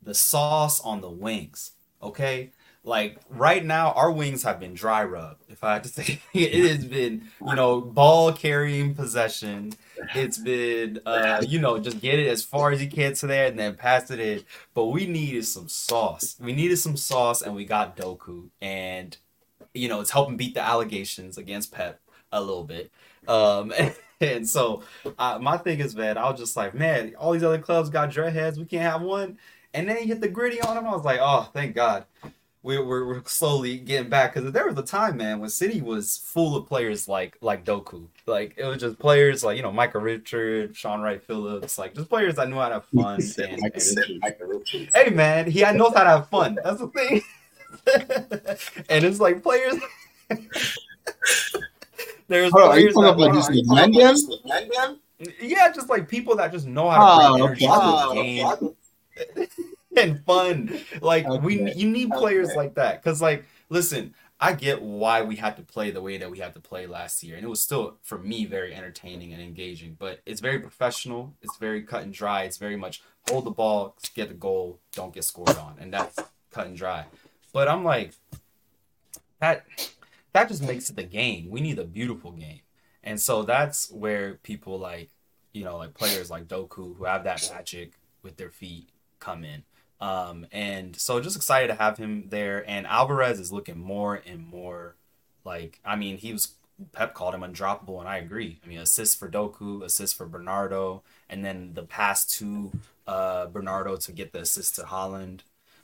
G: the sauce on the wings. Okay, like right now, our wings have been dry rub. If I had to say, it has been you know ball carrying possession. It's been uh, you know just get it as far as you can to there and then pass it in. But we needed some sauce. We needed some sauce, and we got Doku, and you know it's helping beat the allegations against Pep a little bit. Um, and so uh, my thing is, man, I was just like, man, all these other clubs got dreadheads. We can't have one. And then he hit the gritty on him. I was like, oh, thank God. We're, we're, we're slowly getting back because there was a time, man, when City was full of players like like Doku. Like it was just players like you know Michael Richard, Shaun Wright-Phillips, like just players that knew how to have fun. And, and- hey man, he knows how to have fun. That's the thing. and it's like players. There's
B: Hold on, are you
G: players
B: talking
G: that
B: about
G: like-
B: just
G: yeah, just like people that just know how to
B: Oh,
G: bring energy to the game oh, and fun. Like we, you need players
B: Okay.
G: like that. Cause like, listen, I get why we had to play the way that we had to play last year, and it was still for me very entertaining and engaging. But it's very professional. It's very cut and dry. It's very much hold the ball, get the goal, don't get scored on, and that's cut and dry. But I'm like, that that just makes it the game. We need a beautiful game. And so that's where people like, you know, like players like Doku who have that magic with their feet come in. Um, and so just excited to have him there. And Alvarez is looking more and more like, I mean, he was, Pep called him undroppable, and I agree. I mean, assists for Doku, assists for Bernardo, and then the pass to uh, Bernardo to get the assist to Haaland,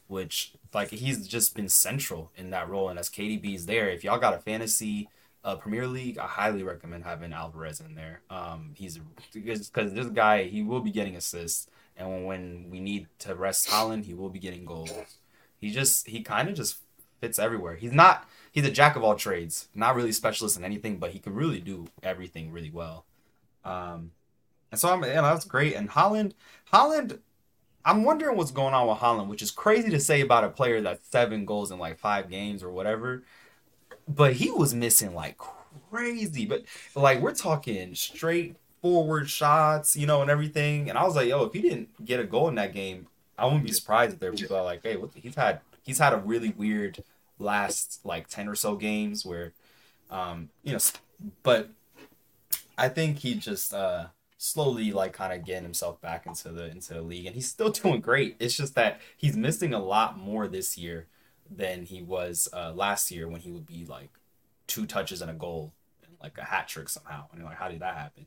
G: which, like, he's just been central in that role. And as KDB's there, if y'all got a fantasy uh, Premier League, I highly recommend having Alvarez in there. Um, he's because this guy he will be getting assists, and when, we need to rest Haaland, he will be getting goals. He just he kind of just fits everywhere. He's not he's a jack of all trades, not really specialist in anything, but he can really do everything really well. Um, and so I'm you that's great. And Haaland, Haaland. I'm wondering what's going on with Haaland, which is crazy to say about a player that's seven goals in like five games or whatever but he was missing like crazy. But like we're talking straight forward shots, you know, and everything. And I was like, yo, if he didn't get a goal in that game, I wouldn't be surprised if there were people are like, hey, what the, he's had he's had a really weird last like ten or so games where, um, you know, but I think he just uh slowly like kind of getting himself back into the into the league and he's still doing great it's just that he's missing a lot more this year than he was uh, last year when he would be like two touches and a goal and like a hat trick somehow. And you're like, how did that happen?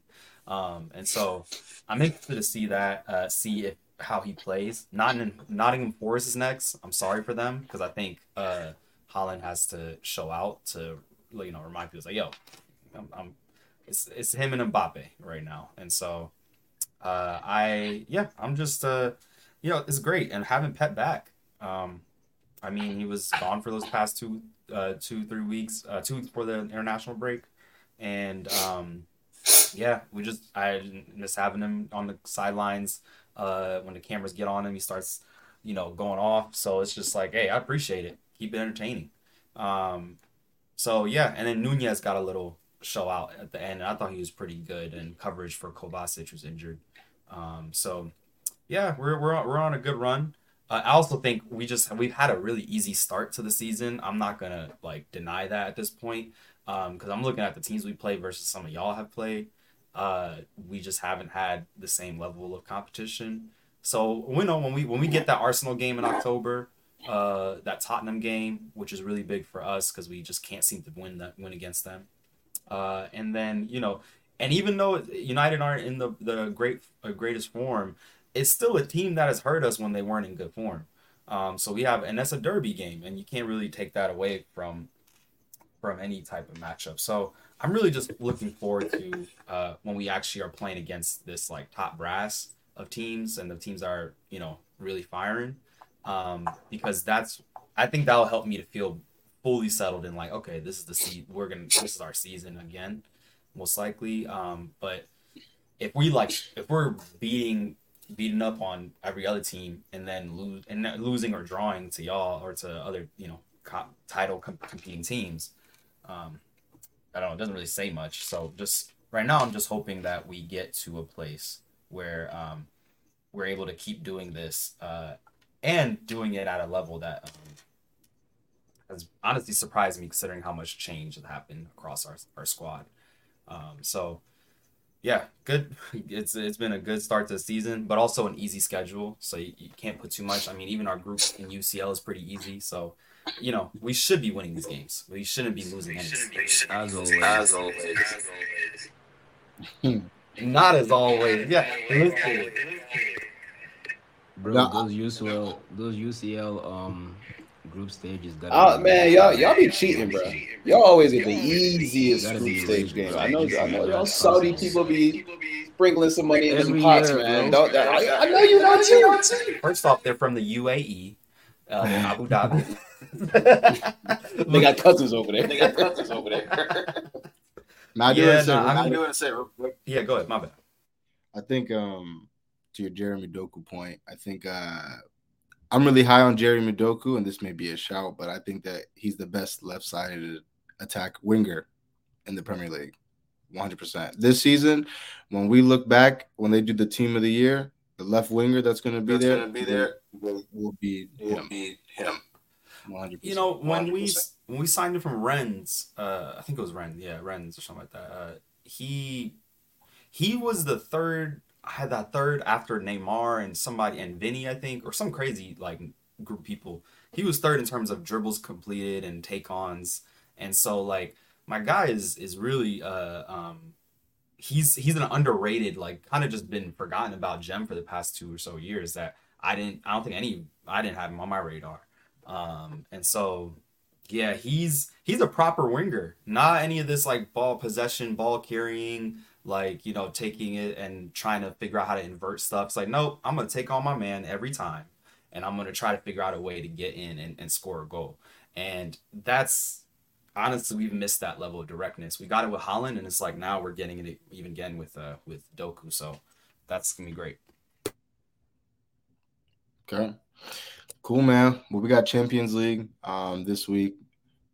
G: Um, and so I'm interested to see that, uh, see if how he plays. Not Nottingham, Nottingham Forest is next. I'm sorry for them because I think uh, Haaland has to show out to you know remind people like, yo, I'm, I'm it's it's him and Mbappe right now, and so uh, I yeah I'm just uh you know it's great and having Pep back. Um, I mean, he was gone for those past two, uh, two, three weeks, uh, two weeks before the international break, and um, yeah, we just I miss having him on the sidelines. Uh, when the cameras get on him, he starts, you know, going off. So it's just like, hey, I appreciate it. Keep it entertaining. Um, so yeah, and then Nunes got a little show out at the end. And I thought he was pretty good in coverage for Kovacic was injured. Um, so yeah, we're we're on, we're on a good run. Uh, I also think we just we've had a really easy start to the season. I'm not gonna like deny that at this point because I'm looking at the teams we play versus some of y'all have played. Uh, we just haven't had the same level of competition. So we know when we when we get that Arsenal game in October, uh, that Tottenham game, which is really big for us because we just can't seem to win that win against them. Uh, and then you know, and even though United aren't in the the great uh, greatest form, it's still a team that has hurt us when they weren't in good form. Um, so we have, and that's a derby game, and you can't really take that away from from any type of matchup. So I'm really just looking forward to uh, when we actually are playing against this like top brass of teams, and the teams are you know really firing, um, because that's I think that'll help me to feel fully settled in like okay, this is the seat we're gonna this is our season again, most likely. Um, but if we like if we're beating beating up on every other team and then lose and losing or drawing to y'all or to other you know co- title com- competing teams um i don't know it doesn't really say much so just right now i'm just hoping that we get to a place where um we're able to keep doing this uh and doing it at a level that um, has honestly surprised me considering how much change has happened across our, our squad. Um, so yeah, good. It's it's been a good start to the season, but also an easy schedule, so you, you can't put too much. I mean, even our group in UCL is pretty easy, so you know we should be winning these games. We shouldn't be losing any.
C: As always.
F: As always.
G: Not as always. Yeah. listen.
C: Bro,
B: No,
C: those UCL, those UCL um group stages. Gotta
A: Oh
C: be-
A: man, y'all y'all be cheating, bro. Y'all always get the easiest group
C: be
A: stage
C: rich,
A: game. I know, I know, y'all Saudi people be sprinkling some money in
C: the
A: pots,
C: year,
A: man. Don't, I, I know you know too.
G: First off, they're from the UAE, uh, Abu Dhabi.
A: They got cousins over there. They got cousins over there.
B: Now, I do
G: Yeah,
B: wanna say
G: no, I'm
F: I do want to say real quick.
G: yeah, go ahead. My bad.
B: I think um to your Jeremy Doku point, I think uh I'm really high on Jeremy Doku, and this may be a shout, but I think that he's the best left-sided attack winger in the Premier League. 100%. This season, when we look back, when they do the team of the year, the left winger that's going to be
F: That's
B: there
F: gonna be there.
B: will, will be
F: Will
B: him.
F: be him.
B: 100%.
G: You know, when we
F: 100%.
G: when we signed him from Rennes, uh, I think it was Rennes, yeah, Rennes or something like that. Uh, he he was the third. I had that third after Neymar and somebody and Vinny, I think, or some crazy like group of people. He was third in terms of dribbles completed and take ons, and so like my guy is is really uh um he's he's an underrated like kind of just been forgotten about gem for the past two or so years that I didn't I don't think any I didn't have him on my radar. Um, and so, yeah, he's he's a proper winger, not any of this like ball possession, ball carrying, like you know, taking it and trying to figure out how to invert stuff. It's like, nope, I'm gonna take on my man every time, and I'm gonna try to figure out a way to get in and, and score a goal. And that's honestly, we've missed that level of directness. We got it with Haaland, and it's like now we're getting it even again with uh with Doku. So that's gonna be great.
B: Okay. Cool, man. Well, we got Champions League um this week.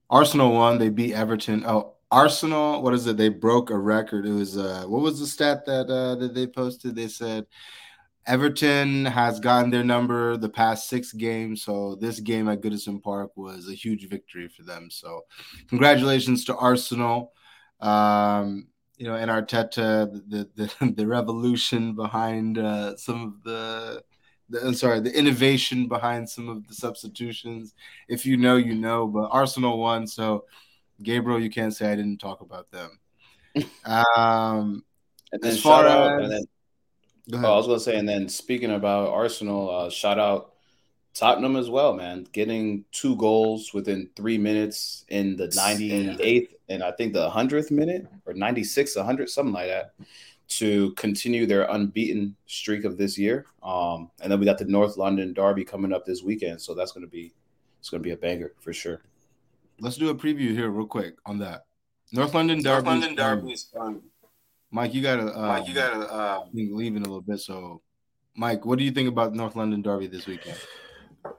B: Arsenal won. They beat Everton. Oh, Arsenal, what is it? They broke a record. It was uh what was the stat that uh that they posted? They said Everton has gotten their number the past six games. So this game at Goodison Park was a huge victory for them. So congratulations to Arsenal. Um, you know, and Arteta, the the, the revolution behind uh, some of the the, I'm sorry, the innovation behind some of the substitutions. If you know, you know. But Arsenal won, so Gabriel, you can't say I didn't talk about them. Um,
A: And then
B: As far
A: shout out,
B: as-
A: then
B: go
A: oh. I was gonna say, and then speaking about Arsenal, uh, shout out Tottenham as well, man. Getting two goals within three minutes in the 98th and I think the 100th minute or 96, 100, something like that, to continue their unbeaten streak of this year. Um, and then we got the North London Derby coming up this weekend, so that's gonna be it's gonna be a banger for sure.
B: Let's do a preview here, real quick, on that. North London Derby.
F: North
B: Derby.
F: London Derby is fun.
B: Mike, you gotta. Uh,
F: Mike, you gotta. Uh,
B: I think leave in a little bit. So, Mike, what do you think about North London Derby this weekend?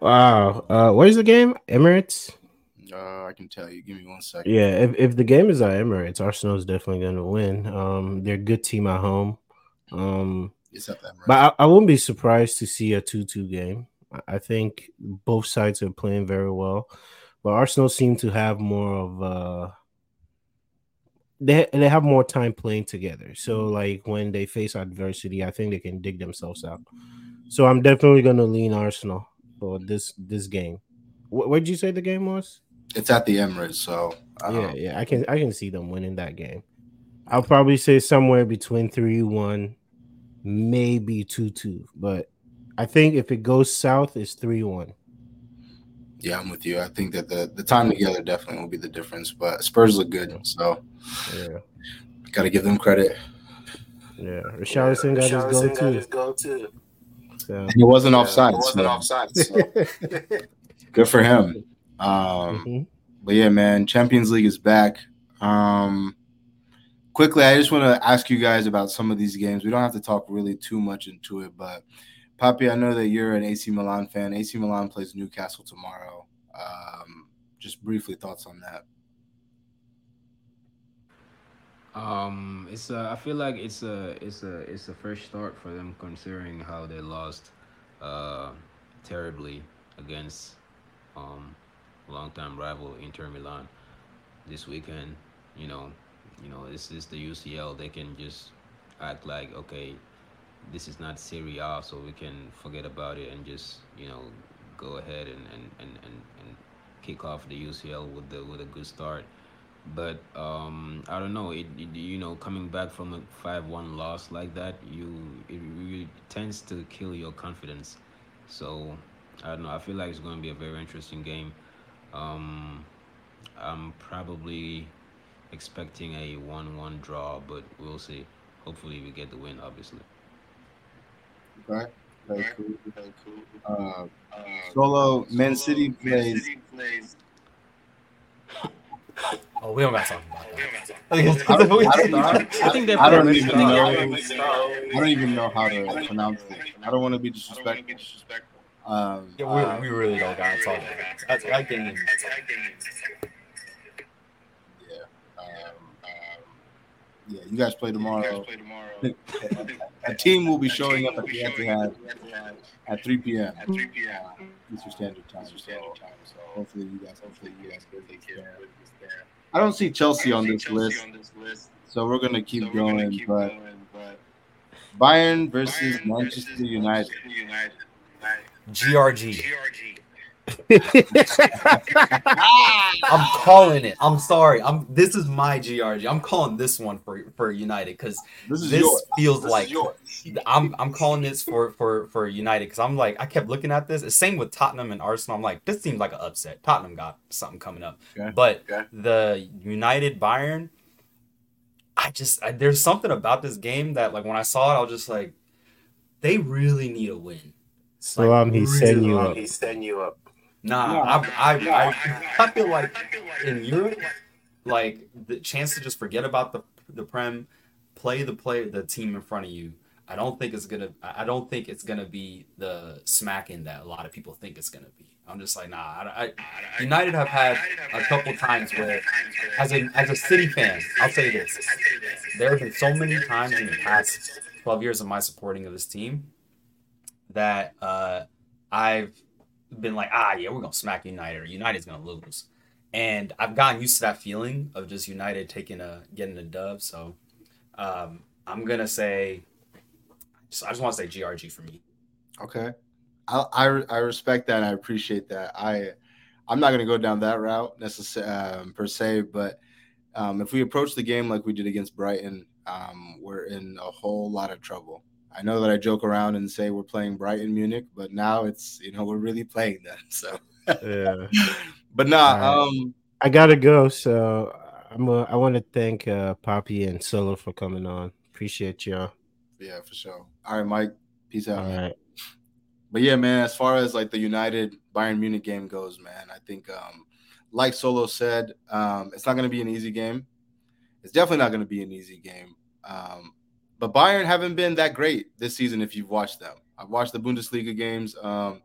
E: Wow. Uh, where's the game? Emirates.
B: Uh, I can tell you. Give me one second.
E: Yeah, if, if the game is at Emirates, Arsenal is definitely going to win. Um, they're a good team at home. Um,
B: It's at that.
E: but I, I wouldn't be surprised to see a 2 2 game. I- think both sides are playing very well, but Arsenal seem to have more of uh they they have more time playing together. So like when they face adversity, I think they can dig themselves out. So I'm definitely going to lean Arsenal for this this game. What did you say the game was?
B: It's at the Emirates, so um,
E: Yeah, yeah, I can I can see them winning that game. I'll probably say somewhere between three one, maybe two two. But I think if it goes south, it's three one.
B: yeah, I'm with you. I think that the the time together definitely will be the difference. But Spurs look good, so
E: Yeah,
B: got to give them credit.
E: yeah. Richarlison got his
F: Richarlison
E: goal
F: got
E: too.
F: his goal too.
E: So,
B: He wasn't
F: Yeah,
B: offside.
F: It wasn't
B: so
F: offside. So.
B: good for him. Um,
E: mhm.
B: But yeah, man, Champions League is back. Um, quickly, I just want to ask you guys about some of these games. We don't have to talk really too much into it, but Papi, I know that you're an AC Milan fan. AC Milan plays Newcastle tomorrow. Um, just briefly thoughts on that.
C: Um, it's a, I feel like it's a it's a it's a fresh start for them considering how they lost uh terribly against um, longtime rival Inter Milan this weekend. You know, you know, this is the UCL. They can just act like okay, this is not Serie A, so we can forget about it and just you know go ahead and and, and, and, and kick off the UCL with the with a good start. But um, I don't know. It, it you know coming back from a five one loss like that, you it really tends to kill your confidence. So I don't know. I feel like it's going to be a very interesting game. Um, I'm probably expecting a one-one draw, but we'll see. Hopefully, we get the win. Obviously.
B: Okay. Very cool. very Uh, Solo Man City plays.
G: Oh, we don't got to talk about that.
B: I don't,
C: think they're
B: I don't even know. I don't even know how to pronounce it. I don't want to be disrespectful. Um,
G: Yeah,
B: uh,
G: we, we really don't got to talk that. That's, I think
B: yeah. Um, um, yeah. You guys play tomorrow. A team will be showing up at the Etihad at 3 p.m. Eastern Standard Time. So hopefully you guys, hopefully you guys get this there. I don't see Chelsea on this list, so we're gonna keep going. But Bayern versus Manchester United.
G: GRG. I'm calling it. I'm sorry. I'm. This is my GRG. I'm calling this one for for United because
B: This
G: this feels
B: This
G: like. I'm I'm calling this for for for United because I'm like I kept looking at this. It's same with Tottenham and Arsenal. I'm like this seems like an upset. Tottenham got something coming up,
B: Okay.
G: but
B: Okay.
G: the United Bayern, I just I, there's something about this game that like when I saw it, I was just like, they really need a win.
E: So um, he sent you up.
F: He's setting you up.
G: Nah,
B: No,
G: I, I, I, I feel like in Europe, like the chance to just forget about the the prem, play the play the team in front of you. I don't think it's gonna. I I don't think it's gonna be the smacking that a lot of people think it's gonna be. I'm just like, nah. I, I, United have had a couple times where, as a as a City fan, I'll say this: there have been so many times in the past 12 years of my supporting of this team that uh, I've been like, ah, yeah, we're gonna smack United or United's gonna lose, and I've gotten used to that feeling of just United taking a getting a dub. So um, I'm gonna say, just, I just want to say GRG for me.
B: Okay, I, I I respect that. I appreciate that. I I'm not gonna go down that route necessarily um, per se, but um, if we approach the game like we did against Brighton, um, we're in a whole lot of trouble. I know that I joke around and say we're playing Brighton Munich, but now it's you know we're really playing them. So,
E: Yeah.
B: but nah,
E: right.
B: um,
E: I gotta go. So I'm. A, I want to thank uh, Poppy and Solo for coming on. Appreciate y'all.
B: yeah, for sure. All right, Mike, peace out.
E: All
B: man.
E: right.
B: But yeah, man, as far as like the United Bayern Munich game goes, man, I think um like Solo said, um it's not going to be an easy game. It's definitely not going to be an easy game. Um but Bayern haven't been that great this season if you've watched them. I've watched the Bundesliga games. Um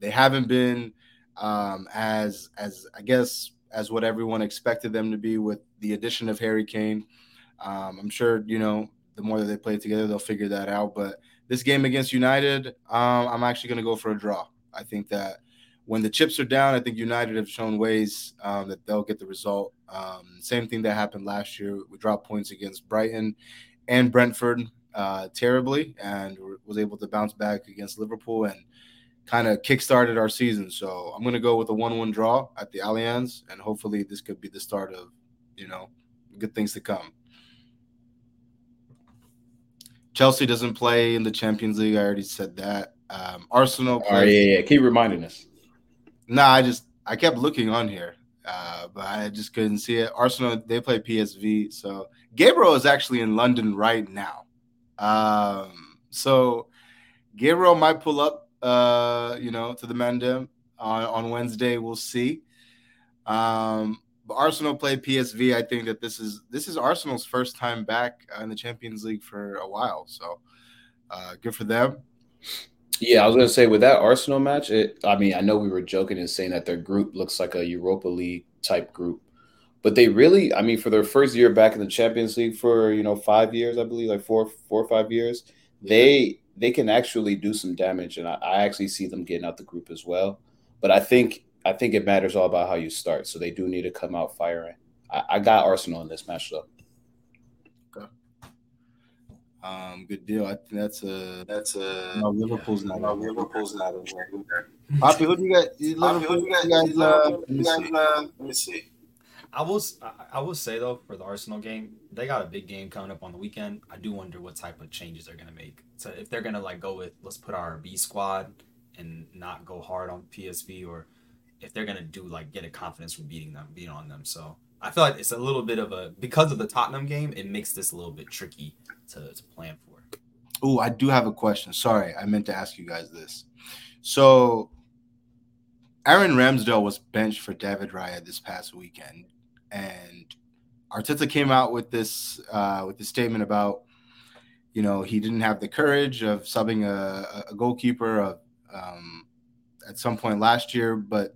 B: they haven't been um as as I guess as what everyone expected them to be with the addition of Harry Kane. Um I'm sure, you know, the more that they play together, they'll figure that out, but this game against United, um, I'm actually going to go for a draw. I think that when the chips are down, I think United have shown ways um, that they'll get the result. Um, same thing that happened last year. We dropped points against Brighton and Brentford uh, terribly, and was able to bounce back against Liverpool and kind of kickstarted our season. So I'm going to go with a one-one draw at the Allianz, and hopefully this could be the start of, you know, good things to come. Chelsea doesn't play in the Champions League. I already said that. Um, Arsenal plays.
A: yeah, yeah. Keep reminding us.
B: Nah, I just I kept looking on here, uh, but I just couldn't see it. Arsenal they play PSV, so Gabriel is actually in London right now. Um, so Gabriel might pull up, uh, you know, to the Mandem on on Wednesday. We'll see. Um, but Arsenal play PSV. I think that this is this is Arsenal's first time back in the Champions League for a while. So uh, good for them.
A: Yeah, I was gonna say with that Arsenal match, it I mean, I know we were joking and saying that their group looks like a Europa League type group. But they really, I mean, for their first year back in the Champions League for, you know, five years, I believe, like four, four or five years, they they can actually do some damage, and I, I actually see them getting out the group as well. But I think I think it matters all about how you start. So they do need to come out firing. I, I got Arsenal in this match though.
B: Um, good deal. I think that's a
F: That's a
B: no. Liverpool's not.
F: no,
B: in.
F: Liverpool's not in there.
B: Poppy, who do you got? You
F: Poppy,
B: Liverpool,
F: who you got?
B: you guys, uh, let me
F: You guys,
B: see.
F: uh, let me see.
G: I will I will say though for the Arsenal game, they got a big game coming up on the weekend. I do wonder what type of changes they're gonna make. So if they're gonna like go with let's put our B squad and not go hard on PSV, or if they're gonna do like get a confidence from beating them, beating on them. So I feel like it's a little bit of a because of the Tottenham game, it makes this a little bit tricky to, to plan for.
B: Oh, I do have a question. Sorry, I meant to ask you guys this. So, Aaron Ramsdale was benched for David Raya this past weekend, and Arteta came out with this uh, with this statement about, you know, he didn't have the courage of subbing a, a goalkeeper of, um, at some point last year. But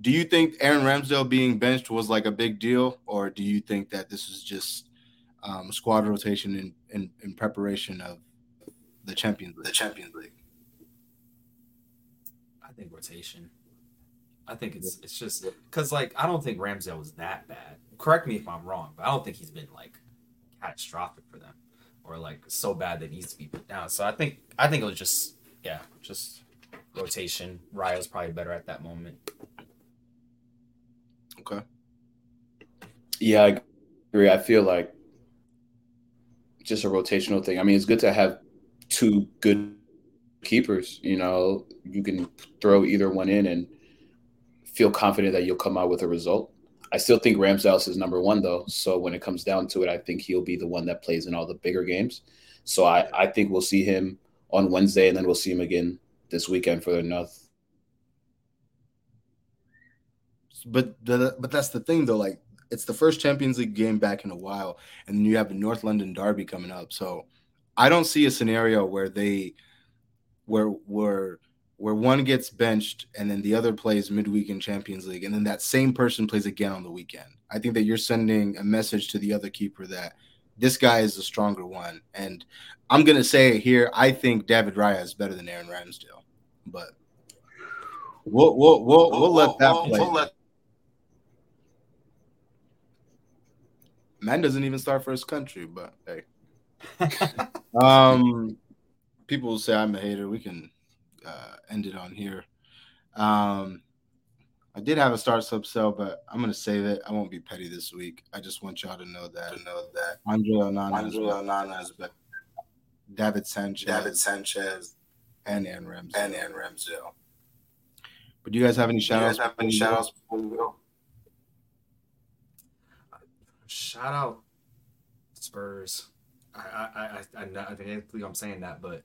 B: do you think Aaron Ramsdale being benched was like a big deal, or do you think that this was just um, squad rotation in, in, in preparation of the Champions League?
F: The Champions League.
G: I think rotation. I think it's it's just because like I don't think Ramsdale was that bad. Correct me if I'm wrong, but I don't think he's been like catastrophic for them or like so bad that he needs to be put down. So I think I think it was just yeah, just rotation. Raya's probably better at that moment.
B: Okay.
A: Yeah, I agree. I feel like just a rotational thing. I mean, it's good to have two good keepers. You know, you can throw either one in and feel confident that you'll come out with a result. I still think Ramsdale is number one though. So when it comes down to it, I think he'll be the one that plays in all the bigger games. So I, I think we'll see him on Wednesday and then we'll see him again this weekend for the North.
B: But but that's the thing though. Like it's the first Champions League game back in a while, and then you have the North London Derby coming up. So I don't see a scenario where they where where where one gets benched and then the other plays midweek in Champions League, and then that same person plays again on the weekend. I think that you're sending a message to the other keeper that this guy is the stronger one. And I'm gonna say here, I think David Raya is better than Aaron Ramsdale, but we'll we'll we'll, we'll let that
F: We'll-
B: play.
F: we'll let-
B: Man doesn't even start for his country, but hey. Um, people will say I'm a hater. We can uh, end it on here. Um, I did have a start sub sell, but I'm gonna save it. I won't be petty this week. I just want y'all to know that
F: to know that
B: Andre Onana,
F: Andre. Onana is back.
B: David Sanchez,
F: David Sanchez
B: and Aaron Ramsey.
F: and Aaron Ramsdale.
B: But do you guys have any
F: Do you
B: shout outs?
F: guys have any shout outs before we go?
G: Shout out Spurs. I I I I, I, I think I'm saying that, but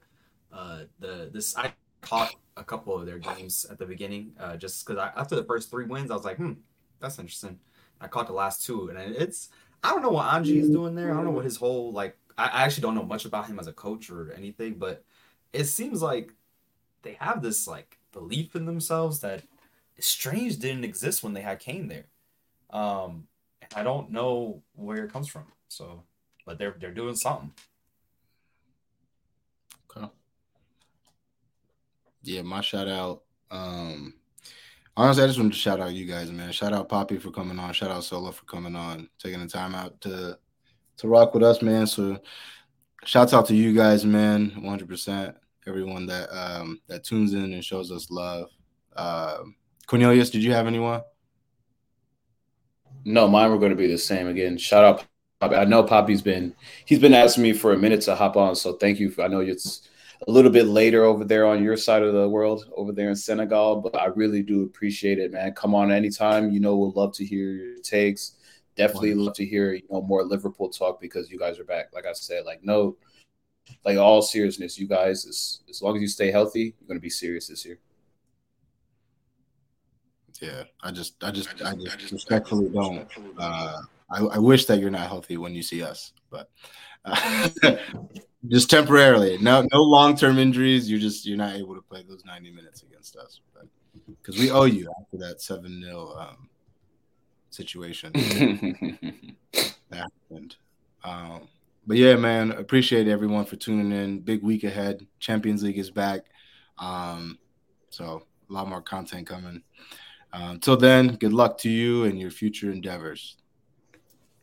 G: uh, the this I caught a couple of their games at the beginning, uh, just because after the first three wins, I was like, hmm, that's interesting. I caught the last two, and it's I don't know what Ange is doing there. I don't know what his whole like. I, I actually don't know much about him as a coach or anything, but it seems like they have this like belief in themselves that Strange didn't exist when they had Kane there. Um, I don't know where it comes from. So, but they're they're doing something.
B: Okay. Yeah, my shout out. Um, honestly, I just wanted to shout out you guys, man. Shout out Poppy for coming on. Shout out Solo for coming on, taking the time out to to rock with us, man. So, shouts out to you guys, man. One hundred percent. Everyone that um that tunes in and shows us love. Um, Cornelius, did you have anyone?
A: No, mine were going to be the same again. Shout out, Poppy. I know Poppy's been he's been asking me for a minute to hop on, so thank you. For, I know it's a little bit later over there on your side of the world, over there in Senegal, but I really do appreciate it, man. Come on anytime. You know, we'll love to hear your takes. Definitely love to hear you know more Liverpool talk because you guys are back. Like I said, like no, like all seriousness, you guys, as as long as you stay healthy, you're going to be serious this year.
B: Yeah, I just, I just, I just respectfully don't. Uh, I, I wish that you're not healthy when you see us, but uh, just temporarily. No, no long term injuries. You're just, you're not able to play those 90 minutes against us, because we owe you after that seven 0 um, situation that happened. Um, but yeah, man, appreciate everyone for tuning in. Big week ahead. Champions League is back. Um, so a lot more content coming. Until then, good luck to you and your future endeavors.